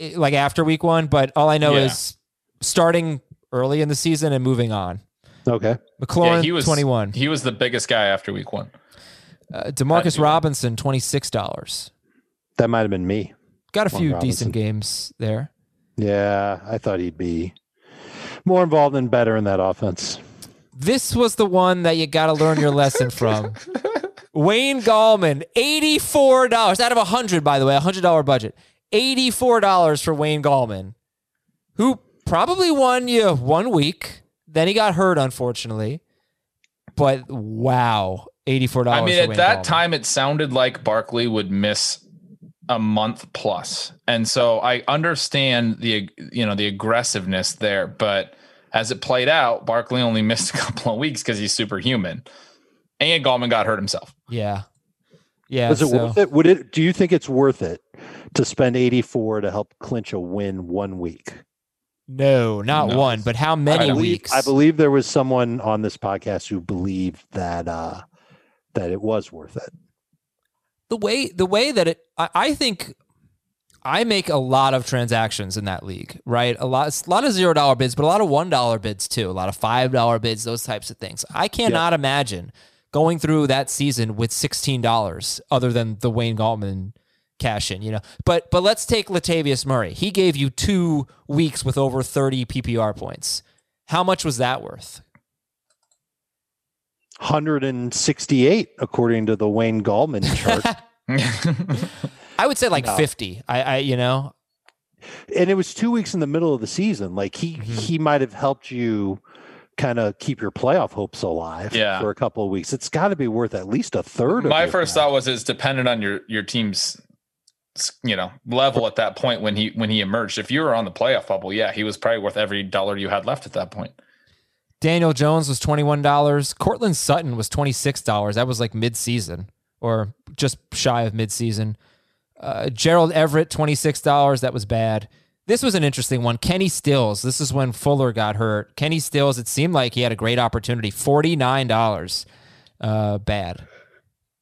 eh, like after week one. But all I know Yeah. is starting early in the season and moving on. Okay. McLaurin, yeah, he was twenty one. He was the biggest guy after week one. Uh, Demarcus Uh, Robinson, twenty six dollars. That might have been me. Got a Juan few Robinson. decent games there. Yeah, I thought he'd be more involved and better in that offense. This was the one that you got to learn your lesson from. [laughs] Wayne Gallman, eighty-four dollars out of a hundred. By the way, a hundred dollar budget, eighty-four dollars for Wayne Gallman, who probably won you one week. Then he got hurt, unfortunately. But wow, eighty-four dollars. I mean, at that Gallman. time, it sounded like Barkley would miss a month plus, and so I understand the you know the aggressiveness there. But as it played out, Barkley only [laughs] missed a couple of weeks because he's superhuman, and Gallman got hurt himself. yeah, yeah. Was it worth it? Would it? Do you think it's worth it to spend eighty four to help clinch a win one week? No, not No. one. But how many I believe- weeks? I believe there was someone on this podcast who believed that uh, that it was worth it. the way the way that it I, I think I make a lot of transactions in that league, right? A lot a lot of zero dollar bids, but a lot of one dollar bids too, a lot of five dollar bids, those types of things. I cannot imagine going through that season with sixteen dollars other than the Wayne Gallman cash in, you know. But but let's take Latavius Murray. He gave you two weeks with over 30 PPR points. How much was that worth? 168 according to the Wayne Gallman chart. [laughs] [laughs] I would say like No. 50. I, I you know, and it was two weeks in the middle of the season. Like he Mm-hmm. he might have helped you kind of keep your playoff hopes alive Yeah. for a couple of weeks. It's got to be worth at least a third. My of first cap. thought was it's dependent on your your team's you know level at that point when he when he emerged. If you were on the playoff bubble, yeah, he was probably worth every dollar you had left at that point. Daniel Jones was $21. Courtland Sutton was $26. That was like mid-season or just shy of mid-season. Uh, Gerald Everett, $26. That was bad. This was an interesting one. Kenny Stills. This is when Fuller got hurt. Kenny Stills, it seemed like he had a great opportunity. $49. Uh, bad.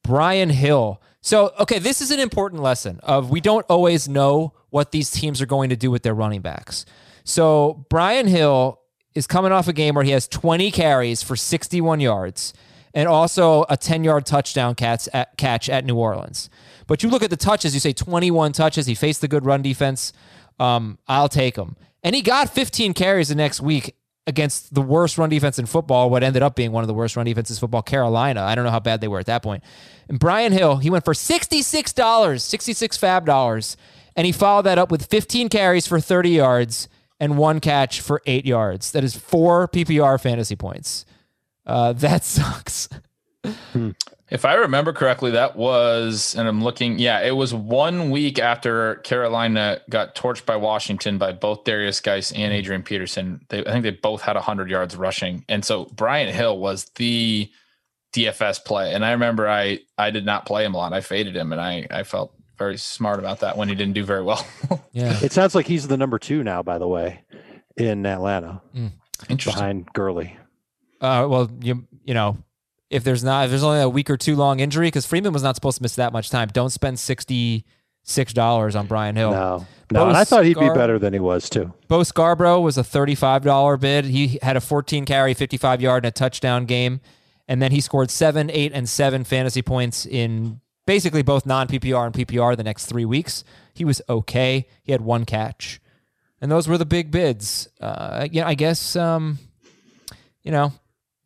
Brian Hill. So, okay, this is an important lesson of we don't always know what these teams are going to do with their running backs. So, Brian Hill is coming off a game where he has 20 carries for 61 yards and also a 10-yard touchdown catch at, catch at New Orleans. But you look at the touches, you say 21 touches, he faced the good run defense. Um, I'll take him. And he got 15 carries the next week against the worst run defense in football, what ended up being one of the worst run defenses in football, Carolina. I don't know how bad they were at that point. And Brian Hill, he went for $66, 66 fab dollars, and he followed that up with 15 carries for 30 yards and one catch for eight yards. That is four PPR fantasy points. Uh, that [laughs] sucks. If I remember correctly, that was, and I'm looking, yeah, it was one week after Carolina got torched by Washington by both Derrius Guice and Adrian Peterson. They, I think they both had 100 yards rushing. And so Brian Hill was the DFS play. And I remember I I did not play him a lot. I faded him, and I, I felt very smart about that when he didn't do very well. [laughs] Yeah. It sounds like he's the number two now, by the way, in Atlanta Interesting. behind Gurley. Uh, well, you you know, if there's not if there's only a week or two long injury, because Freeman was not supposed to miss that much time. Don't spend sixty six dollars on Brian Hill. No, no, and I thought he'd be better than he was too. Bo Scarborough was a thirty-five dollar bid. He had a fourteen carry, fifty-five yard, and a touchdown game, and then he scored seven, eight, and seven fantasy points in basically both non PPR and PPR the next three weeks. He was okay. He had one catch, and those were the big bids. Uh, yeah, I guess um, you know,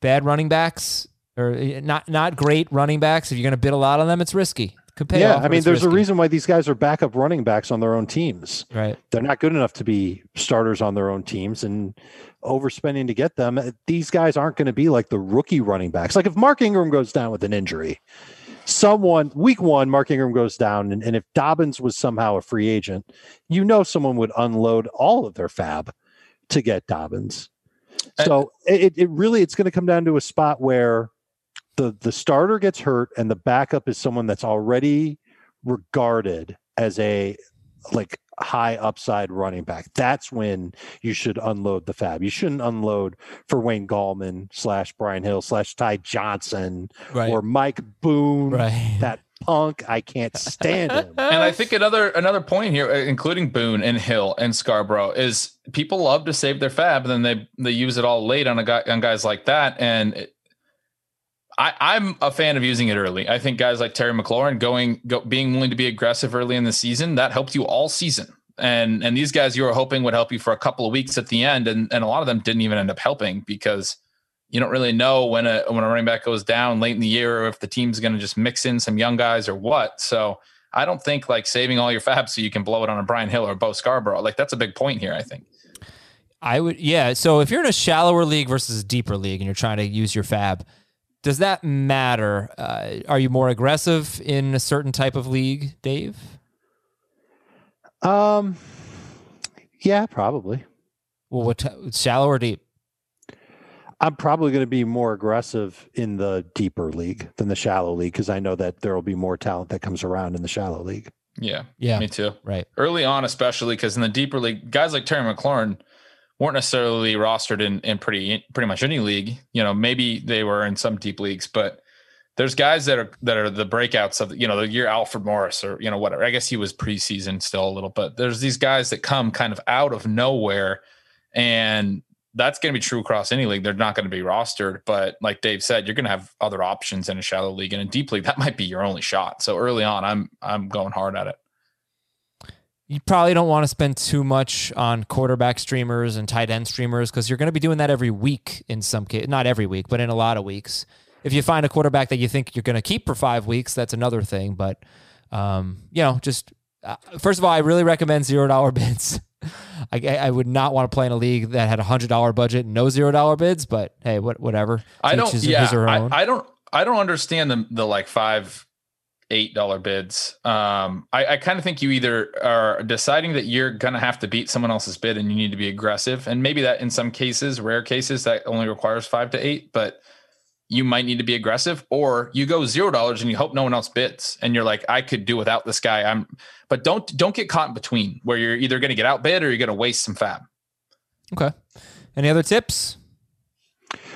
bad running backs or uh, not not great running backs. If you're going to bid a lot on them, it's risky. Could pay yeah, off, I mean, it's there's a reason why these guys are backup running backs on their own teams. right? They're not good enough to be starters on their own teams, and overspending to get them. uh, These guys aren't going to be like the rookie running backs. Like if Mark Ingram goes down with an injury, someone week one, Mark Ingram goes down, and, and if Dobbins was somehow a free agent, you know someone would unload all of their fab to get Dobbins. So it, it really it's going to come down to a spot where the the starter gets hurt and the backup is someone that's already regarded as a like high upside running back. That's when you should unload the fab. You shouldn't unload for Wayne Gallman slash Brian Hill slash Ty Johnson Right. or Mike Boone. Right. That punk. I can't stand him. [laughs] and I think another another point here, uh, including Boone and Hill and Scarborough, is people love to save their fab, and then they they use it all late on a guy on guys like that. And it, I, I'm a fan of using it early. I think guys like Terry McLaurin going go, being willing to be aggressive early in the season that helped you all season. And and these guys you were hoping would help you for a couple of weeks at the end, and and a lot of them didn't even end up helping because you don't really know when a when a running back goes down late in the year or if the team's going to just mix in some young guys or what. So I don't think like saving all your [laughs] fab so you can blow it on a Brian Hill or Bo Scarborough. Like that's a big point here. I think. I would, yeah. So if you're in a shallower league versus a deeper league and you're trying to use your fab, does that matter? Uh, are you more aggressive in a certain type of league, Dave? Um, yeah, probably. Well, what t- shallow or deep? I'm probably going to be more aggressive in the deeper league than the shallow league because I know that there will be more talent that comes around in the shallow league. Yeah. Yeah. Me too. Right. Early on, especially because in the deeper league, guys like Terry McLaurin weren't necessarily rostered in, in pretty pretty much any league. You know, maybe they were in some deep leagues, but there's guys that are that are the breakouts of you know the year Alfred Morris or you know whatever. I guess he was preseason still a little, but there's these guys that come kind of out of nowhere, and that's going to be true across any league. They're not going to be rostered, but like Dave said, you're going to have other options in a shallow league and a deep league. That might be your only shot. So early on, I'm I'm going hard at it. You probably don't want to spend too much on quarterback streamers and tight end streamers because you're going to be doing that every week in some case. Not every week, but in a lot of weeks. If you find a quarterback that you think you're going to keep for five weeks, that's another thing. But Um, you know, just uh, first of all, I really recommend zero dollar [laughs] bids. I, I would not want to play in a league that had a hundred dollar budget and no zero dollar bids, but hey, what whatever. I don't. Yeah, his or her I, own. I don't. I don't understand the the like five, eight dollar bids. Um, I, I kind of think you either are deciding that you're gonna have to beat someone else's bid and you need to be aggressive, and maybe that in some cases, rare cases, that only requires five to eight, but you might need to be aggressive, or you go zero dollars and you hope no one else bids, and you're like, I could do without this guy. I'm, but don't don't get caught in between where you're either gonna get outbid or you're gonna waste some fab. okay. Any other tips?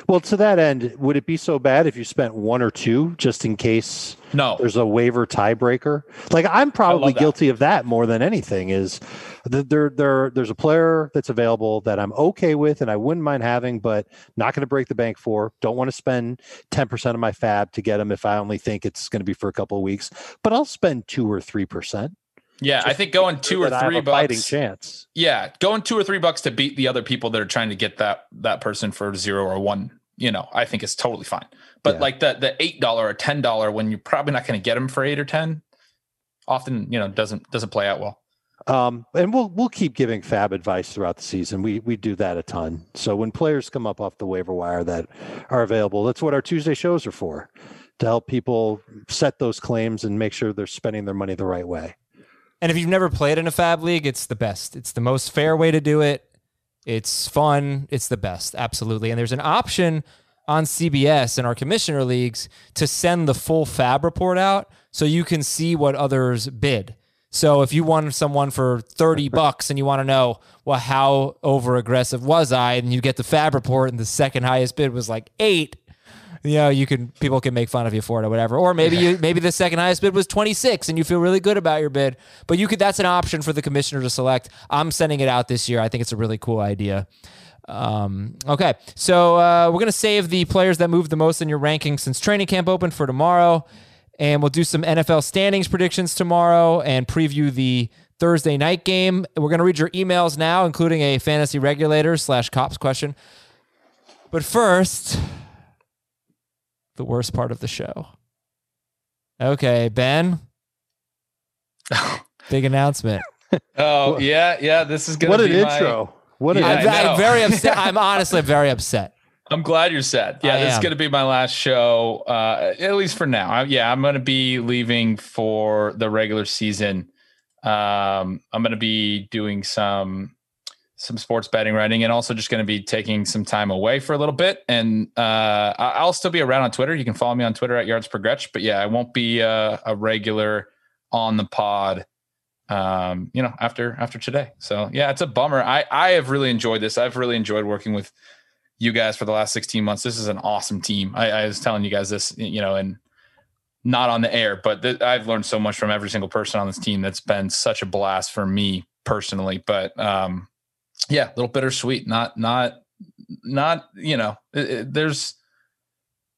Well, to that end, would it be so bad if you spent one or two just in case No, there's a waiver tiebreaker? Like I'm probably guilty of that more than anything. Is that there there there's a player that's available that I'm okay with and I wouldn't mind having, but not going to break the bank for. Don't want to spend ten percent of my fab to get him if I only think it's going to be for a couple of weeks. But I'll spend two or three percent. yeah, I think going two or that I have three a fighting bucks. chance. Yeah, going two or three bucks to beat the other people that are trying to get that that person for zero or one, you know, I think it's totally fine. But Yeah. like the the eight dollar or ten dollar when you're probably not going to get them for eight or ten, often you know doesn't doesn't play out well. Um, and we'll we'll keep giving fab advice throughout the season. We we do that a ton. So when players come up off the waiver wire that are available, that's what our Tuesday shows are for, to help people set those claims and make sure they're spending their money the right way. And if you've never played in a fab league, it's the best. It's the most fair way to do it. It's fun. It's the best. Absolutely. And there's an option on CBS in our commissioner leagues to send the full fab report out so you can see what others bid. So if you want someone for 30 [laughs] bucks and you want to know, well, how over aggressive was I? And you get the fab report and the second highest bid was like eight, you know, you can people can make fun of you for it or whatever. Or maybe you maybe the second highest bid was 26 and you feel really good about your bid. But you could that's an option for the commissioner to select. I'm sending it out this year. I think it's a really cool idea. Um, okay, so uh, we're gonna save the players that moved the most in your rankings since training camp opened for tomorrow, and we'll do some NFL standings predictions tomorrow and preview the Thursday night game. We're gonna read your emails now, including a fantasy regulator slash cops question. But first, the worst part of the show. Okay, Ben. [laughs] Big announcement. [laughs] Oh yeah, yeah. This is gonna What an my- intro! What an Yeah, I'm, I ve- know. I'm very upset. [laughs] I'm honestly very upset. I'm glad you're sad. Yeah, I this is going to be my last show, uh, at least for now. I, yeah, I'm going to be leaving for the regular season. Um, I'm going to be doing some some sports betting writing, and also just going to be taking some time away for a little bit. And uh, I'll still be around on Twitter. You can follow me on Twitter at Yards Per Gretch. But yeah, I won't be uh, a regular on the pod. Um, you know, after after today. So yeah, it's a bummer. I I have really enjoyed this. I've really enjoyed working with you guys for the last 16 months. This is an awesome team. I, I was telling you guys this, you know, and not on the air, but th- I've learned so much from every single person on this team. That's been such a blast for me personally. But um, yeah, a little bittersweet. Not, not, not. You know, it, it- there's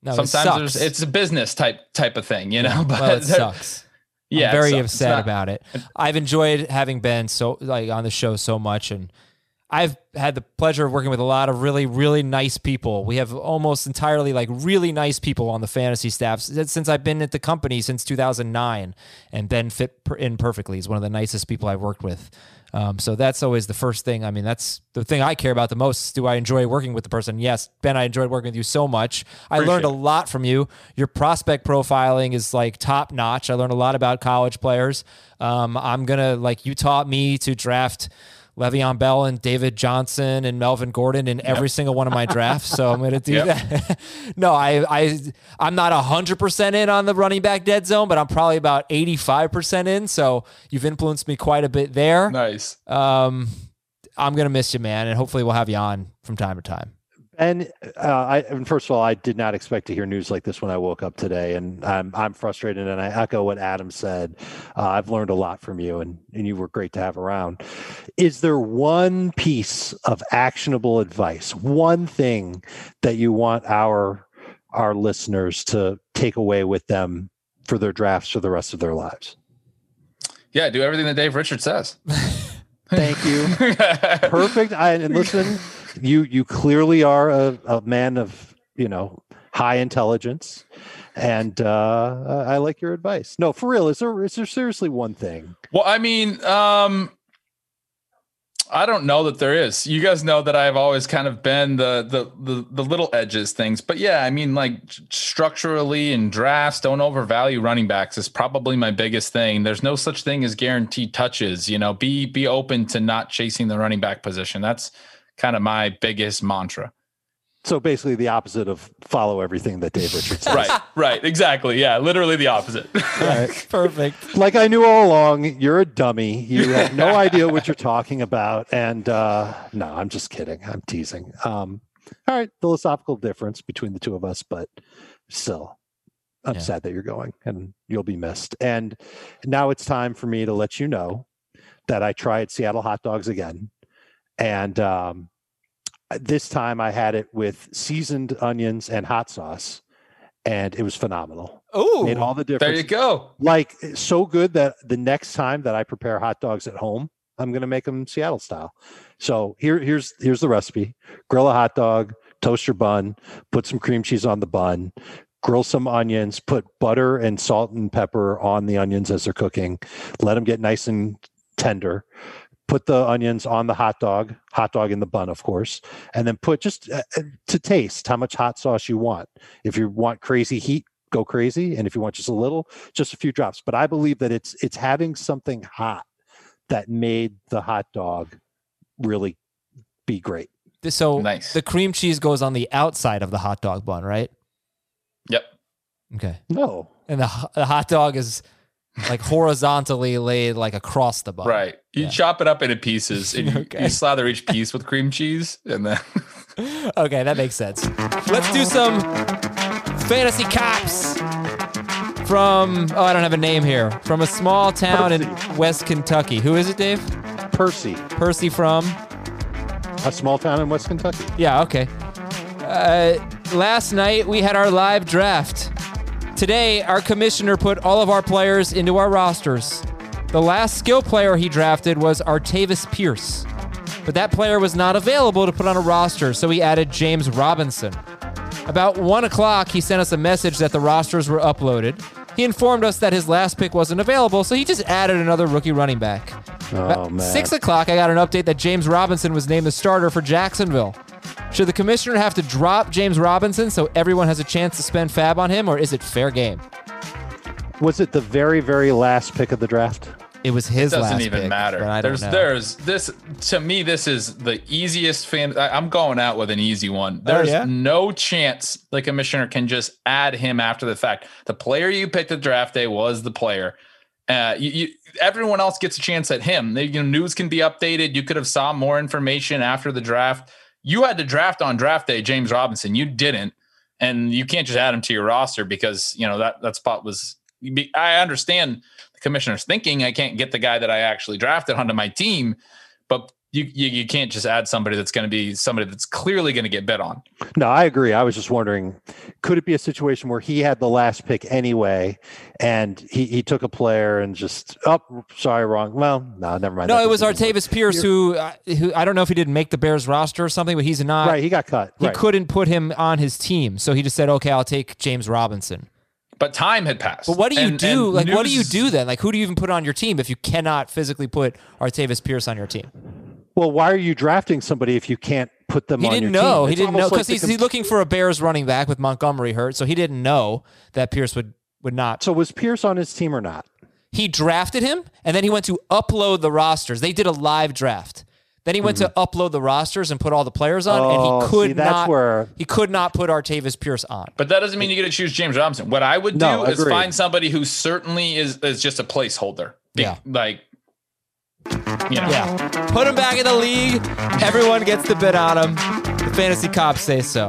No, sometimes sucks. there's it's a business type type of thing. You know, [laughs] but well, it sucks. yeah, I'm very it upset not- about it. I've enjoyed having been so like on the show so much, and I've had the pleasure of working with a lot of really, really nice people. We have almost entirely like really nice people on the fantasy staff since I've been at the company since 2009, and Ben fit in perfectly. He's one of the nicest people I've worked with. Um, so that's always the first thing. I mean, that's the thing I care about the most. Do I enjoy working with the person? Yes, Ben, I enjoyed working with you so much. I learned a lot from you. Your prospect profiling is like top notch. I learned a lot about college players. Um, I'm gonna like you taught me to draft Le'Veon Bell and David Johnson and Melvin Gordon in every single one of my drafts. So I'm going to do Yep. that. [laughs] no, I, I, I'm not hundred percent in on the running back dead zone, but I'm probably about 85 percent in. So you've influenced me quite a bit there. Nice. Um, I'm going to miss you, man. And hopefully we'll have you on from time to time. And uh, I, and first of all, I did not expect to hear news like this when I woke up today, and I'm I'm frustrated. And I echo what Adam said. Uh, I've learned a lot from you, and and you were great to have around. Is there one piece of actionable advice, one thing that you want our our listeners to take away with them for their drafts for the rest of their lives? Yeah, do everything that Dave Richards says. [laughs] Thank you. [laughs] Perfect. I, and listen, you you clearly are a, a man of you know high intelligence, and uh, I like your advice. No, for real, is there is there seriously one thing? Well, I mean, um, I don't know that there is. You guys know that I've always kind of been the the the, the little edges things, but yeah, I mean, like structurally in drafts, don't overvalue running backs is probably my biggest thing. There's no such thing as guaranteed touches. You know, be be open to not chasing the running back position. That's kind of my biggest mantra. So basically, the opposite of follow everything that Dave Richards says. Right, right, exactly. Yeah, literally the opposite. [laughs] Right. [laughs] Perfect. Like I knew all along, you're a dummy. You have no [laughs] idea what you're talking about. And uh, no, I'm just kidding. I'm teasing. Um, all right, philosophical difference between the two of us, but still, I'm Yeah. sad that you're going and you'll be missed. And now it's time for me to let you know that I tried Seattle hot dogs again. And um, this time I had it with seasoned onions and hot sauce, and it was phenomenal. Oh, Made all the difference there you go. like so good that the next time that I prepare hot dogs at home, I'm going to make them Seattle style. So here, here's here's the recipe: grill a hot dog, toast your bun, put some cream cheese on the bun, grill some onions, put butter and salt and pepper on the onions as they're cooking, let them get nice and tender. Put the onions on the hot dog, hot dog in the bun, of course, and then put just uh, uh, to taste how much hot sauce you want. If you want crazy heat, go crazy, and if you want just a little, just a few drops. But I believe that it's it's having something hot that made the hot dog really be great. so Nice. the cream cheese goes on the outside of the hot dog bun, right? Yep. Okay. No, And the, the hot dog is like horizontally laid like across the bun. Right. You Yeah. chop it up into pieces and you, [laughs] Okay. you slather each piece with cream cheese and then [laughs] Okay, that makes sense. Let's do some fantasy cops from oh, I don't have a name here. From a small town in West Kentucky. Who is it, Dave? Percy, Percy from a small town in West Kentucky. Yeah, okay. Uh, last night we had our live draft. Today, our commissioner put all of our players into our rosters. The last skill player he drafted was Artavis Pierce, but that player was not available to put on a roster, so he added James Robinson. About 1 o'clock, he sent us a message that the rosters were uploaded. He informed us that his last pick wasn't available, so he just added another rookie running back. Oh About man, Six o'clock, I got an update that James Robinson was named the starter for Jacksonville. Should the commissioner have to drop James Robinson so everyone has a chance to spend fab on him, or is it fair game? was it the very very last pick of the draft? It was his It doesn't last even pick, matter. but I don't there's know. there's this to me this is the easiest fan I, I'm going out with an easy one. There's Oh, yeah? no chance the commissioner can just add him after the fact. The player you picked at draft day was the player. Uh, you, you, everyone else gets a chance at him. They, you know, news can be updated. You could have saw more information after the draft. You had to draft on draft day, James Robinson. You didn't, and you can't just add him to your roster because you know that that spot was. I understand the commissioner's thinking. I can't get the guy that I actually drafted onto my team, but you you, you can't just add somebody that's going to be somebody that's clearly going to get bet on. No, I agree. I was just wondering, could it be a situation where he had the last pick anyway, and he, he took a player and just oh, sorry, wrong. Well, no, never mind. no, That it was doesn't work. Artavis Pierce who, uh, who I don't know if he didn't make the Bears roster or something, but he's not. Right, he got cut. He right. couldn't put him on his team, so he just said, "Okay, I'll take James Robinson." But time had passed. But what do you And- do? and Like, what do you do then? Like, who do you even put on your team if you cannot physically put Artavis Pierce on your team? Well, why are you drafting somebody if you can't put them He on didn't your know. team? He didn't know almost like because he's, com- he's looking for a Bears running back with Montgomery hurt, so he didn't know that Pierce would would not. So was Pierce on his team or not? He drafted him, and then he went to upload the rosters. They did a live draft. Then he went to upload the rosters and put all the players on, Mm-hmm. Oh, and he could see, that's not. where- he could not put Artavis Pierce on. But that doesn't mean you get to choose James Robinson. What I would do No, is find somebody who certainly is is just a placeholder. Be- Yeah. Like you know. Yeah, put him back in the league. Everyone gets the bid on him. The fantasy cops say so.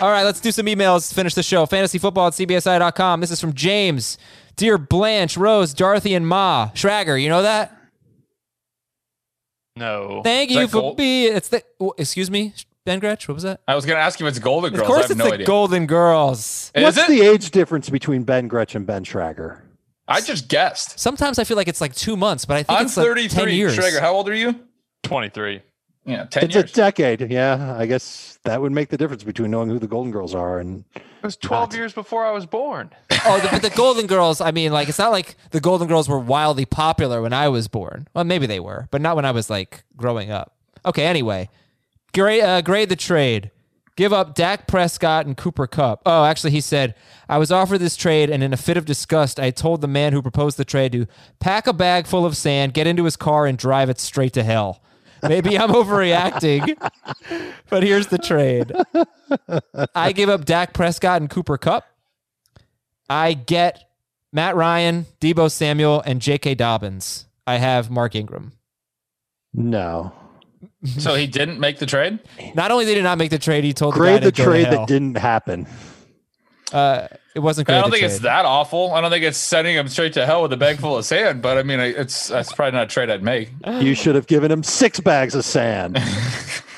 All right, let's do some emails. to Finish the show. Fantasyfootball at cbsi.com. This is from James. Dear Blanche, Rose, Dorothy, and Ma. Schragger, you know that? No. Thank Is you for gold? being. It's the. excuse me, Ben Gretch. What was that? I was going to ask you if it's Golden Girls. Of course, I have it's no the idea. Golden Girls. Is What's it? the age difference between Ben Gretch and Ben Schragger? I just guessed. Sometimes I feel like it's like two months, but I think I'm it's like 33. ten years. Schragger, how old are you? 23. Yeah, 10 It's years. a decade. Yeah, I guess that would make the difference between knowing who the Golden Girls are and It was 12 years before I was born. [laughs] Oh, the, but the Golden Girls. I mean, like it's not like the Golden Girls were wildly popular when I was born. Well, maybe they were, but not when I was like growing up. Okay. Anyway, grade uh, grade the trade. Give up Dak Prescott and Cooper Kupp. Oh, actually, he said, I was offered this trade, and in a fit of disgust, I told the man who proposed the trade to pack a bag full of sand, get into his car, and drive it straight to hell. Maybe I'm overreacting, [laughs] but here's the trade. I give up Dak Prescott and Cooper Kupp. I get Matt Ryan, Deebo Samuel, and J.K. Dobbins. I have Mark Ingram. No. [laughs] So he didn't make the trade. Not only did he not make the trade, he told Grade the the guy to go to trade hell. that didn't happen. Uh, it wasn't. I don't the think it's that awful. I don't think it's sending him straight to hell with a bag full of sand. But I mean, it's that's probably not a trade I'd make. You should have given him six bags of sand. [laughs]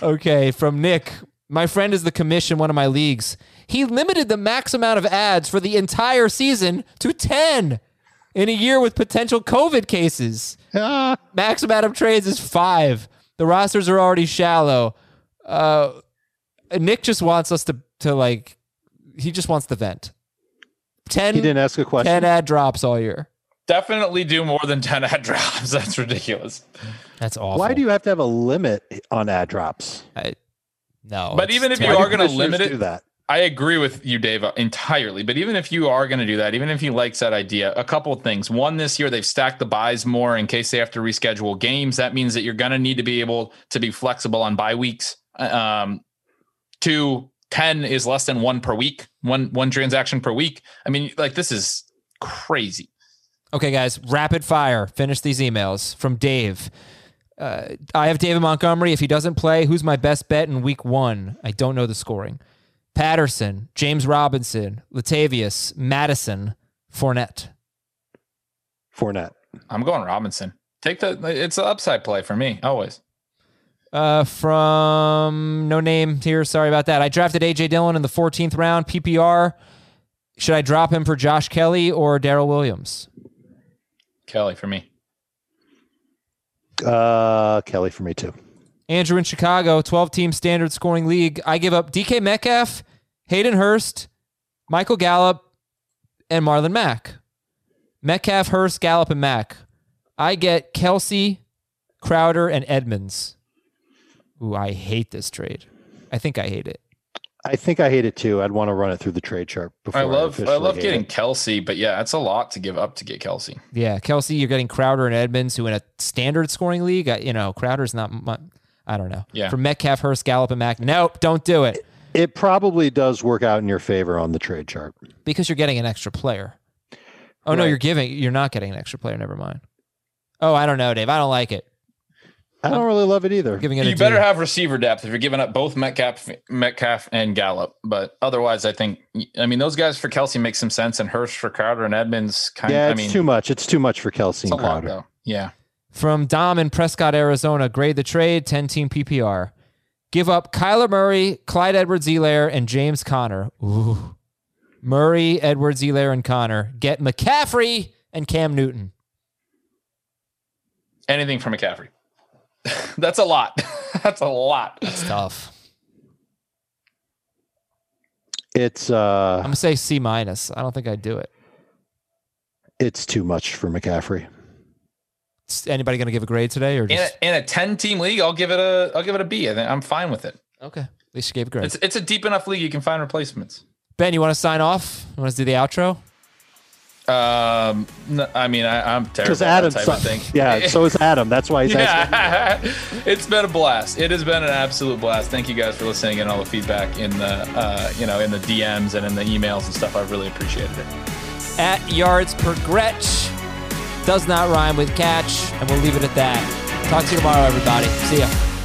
Okay, from Nick. My friend is the commission one of my leagues. He limited the max amount of adds for the entire season to 10 in a year with potential COVID cases. max amount of trades is five. The rosters are already shallow. Uh, Nick just wants us to, to like, he just wants the vent. 10, He didn't ask a question. 10 add drops all year. Definitely do more than ten add [laughs] drops. That's ridiculous. That's awful. Why do you have to have a limit on add drops? I, no. But even if you are going to limit it, do that. I agree with you, Dave, entirely. But even if you are going to do that, even if he likes that idea, a couple of things. One, this year they've stacked the byes more in case they have to reschedule games. That means that you're going to need to be able to be flexible on bye weeks. Um, two, 10 is less than one per week, one one transaction per week. I mean, like this is crazy. Okay, guys, rapid fire. Finish these emails from Dave. Uh, I have David Montgomery. If he doesn't play, who's my best bet in week one? I don't know the scoring. Patterson, James Robinson, Latavius, Mattison, Fournette. Fournette. I'm going Robinson. Take the it's an upside play for me always. Uh, from no name here. Sorry about that. I drafted AJ Dillon in the 14th round, PPR. Should I drop him for Josh Kelley or Darrel Williams? Kelley for me. Uh, Kelley for me too. Andrew in Chicago, 12 team standard scoring league. I give up DK Metcalf, Hayden Hurst, Michael Gallup, and Marlon Mack. Metcalf, Hurst, Gallup, and Mack. I get Kelce, Crowder, and Edmonds. Ooh, I hate this trade. I think I hate it. I think I hate it too. I'd want to run it through the trade chart before I love I officially love getting it. Kelce, but yeah, that's a lot to give up to get Kelce. Yeah, Kelce, you're getting Crowder and Edmonds, who in a standard scoring league, you know, Crowder's not. Mu- I don't know. Yeah. For Metcalf, Hurst, Gallup, and Mack. Nope, don't do it It probably does work out in your favor on the trade chart. because you're getting an extra player. Oh no, you're giving. You're not getting an extra player. Never mind. Oh, I don't know, Dave. I don't like it. I don't really love it either. Giving it. a You better D. have receiver depth if you're giving up both Metcalf, Metcalf and Gallup. But otherwise, I think I mean those guys for Kelce make some sense, and Hurst for Crowder and Edmonds kind. yeah, I it's mean, too much. It's too much for Kelce it's and lot Crowder. though. Yeah, From Dom in Prescott, Arizona, grade the trade, 10 team PPR. Give up Kyler Murray, Clyde Edwards-Helaire, and James Conner. Ooh. Murray, Edwards-Helaire, and Conner. Get McCaffrey and Cam Newton. anything for McCaffrey. [laughs] [laughs] That's a lot. That's a lot. It's tough. It's uh, I'm gonna say C minus. I don't think I'd do it. it's too much for McCaffrey. Is anybody gonna give a grade today or In a, in a ten team league, I'll give it a I'll give it a B. I think I'm fine with it. okay? At least you gave a grade. It's it's a deep enough league you can find replacements. ben, you want to sign off? You want to do the outro? Um, no, I mean I, I'm terrible. Because at that Adam, type so, of thing. yeah, so is Adam. That's why he's asking. Yeah, [laughs] it's been a blast. It has been an absolute blast. Thank you guys for listening and all the feedback in the, uh, you know, in the DMs and in the emails and stuff. I really appreciated it. At yards per Gretch does not rhyme with catch, and we'll leave it at that. Talk to you tomorrow, everybody. See ya.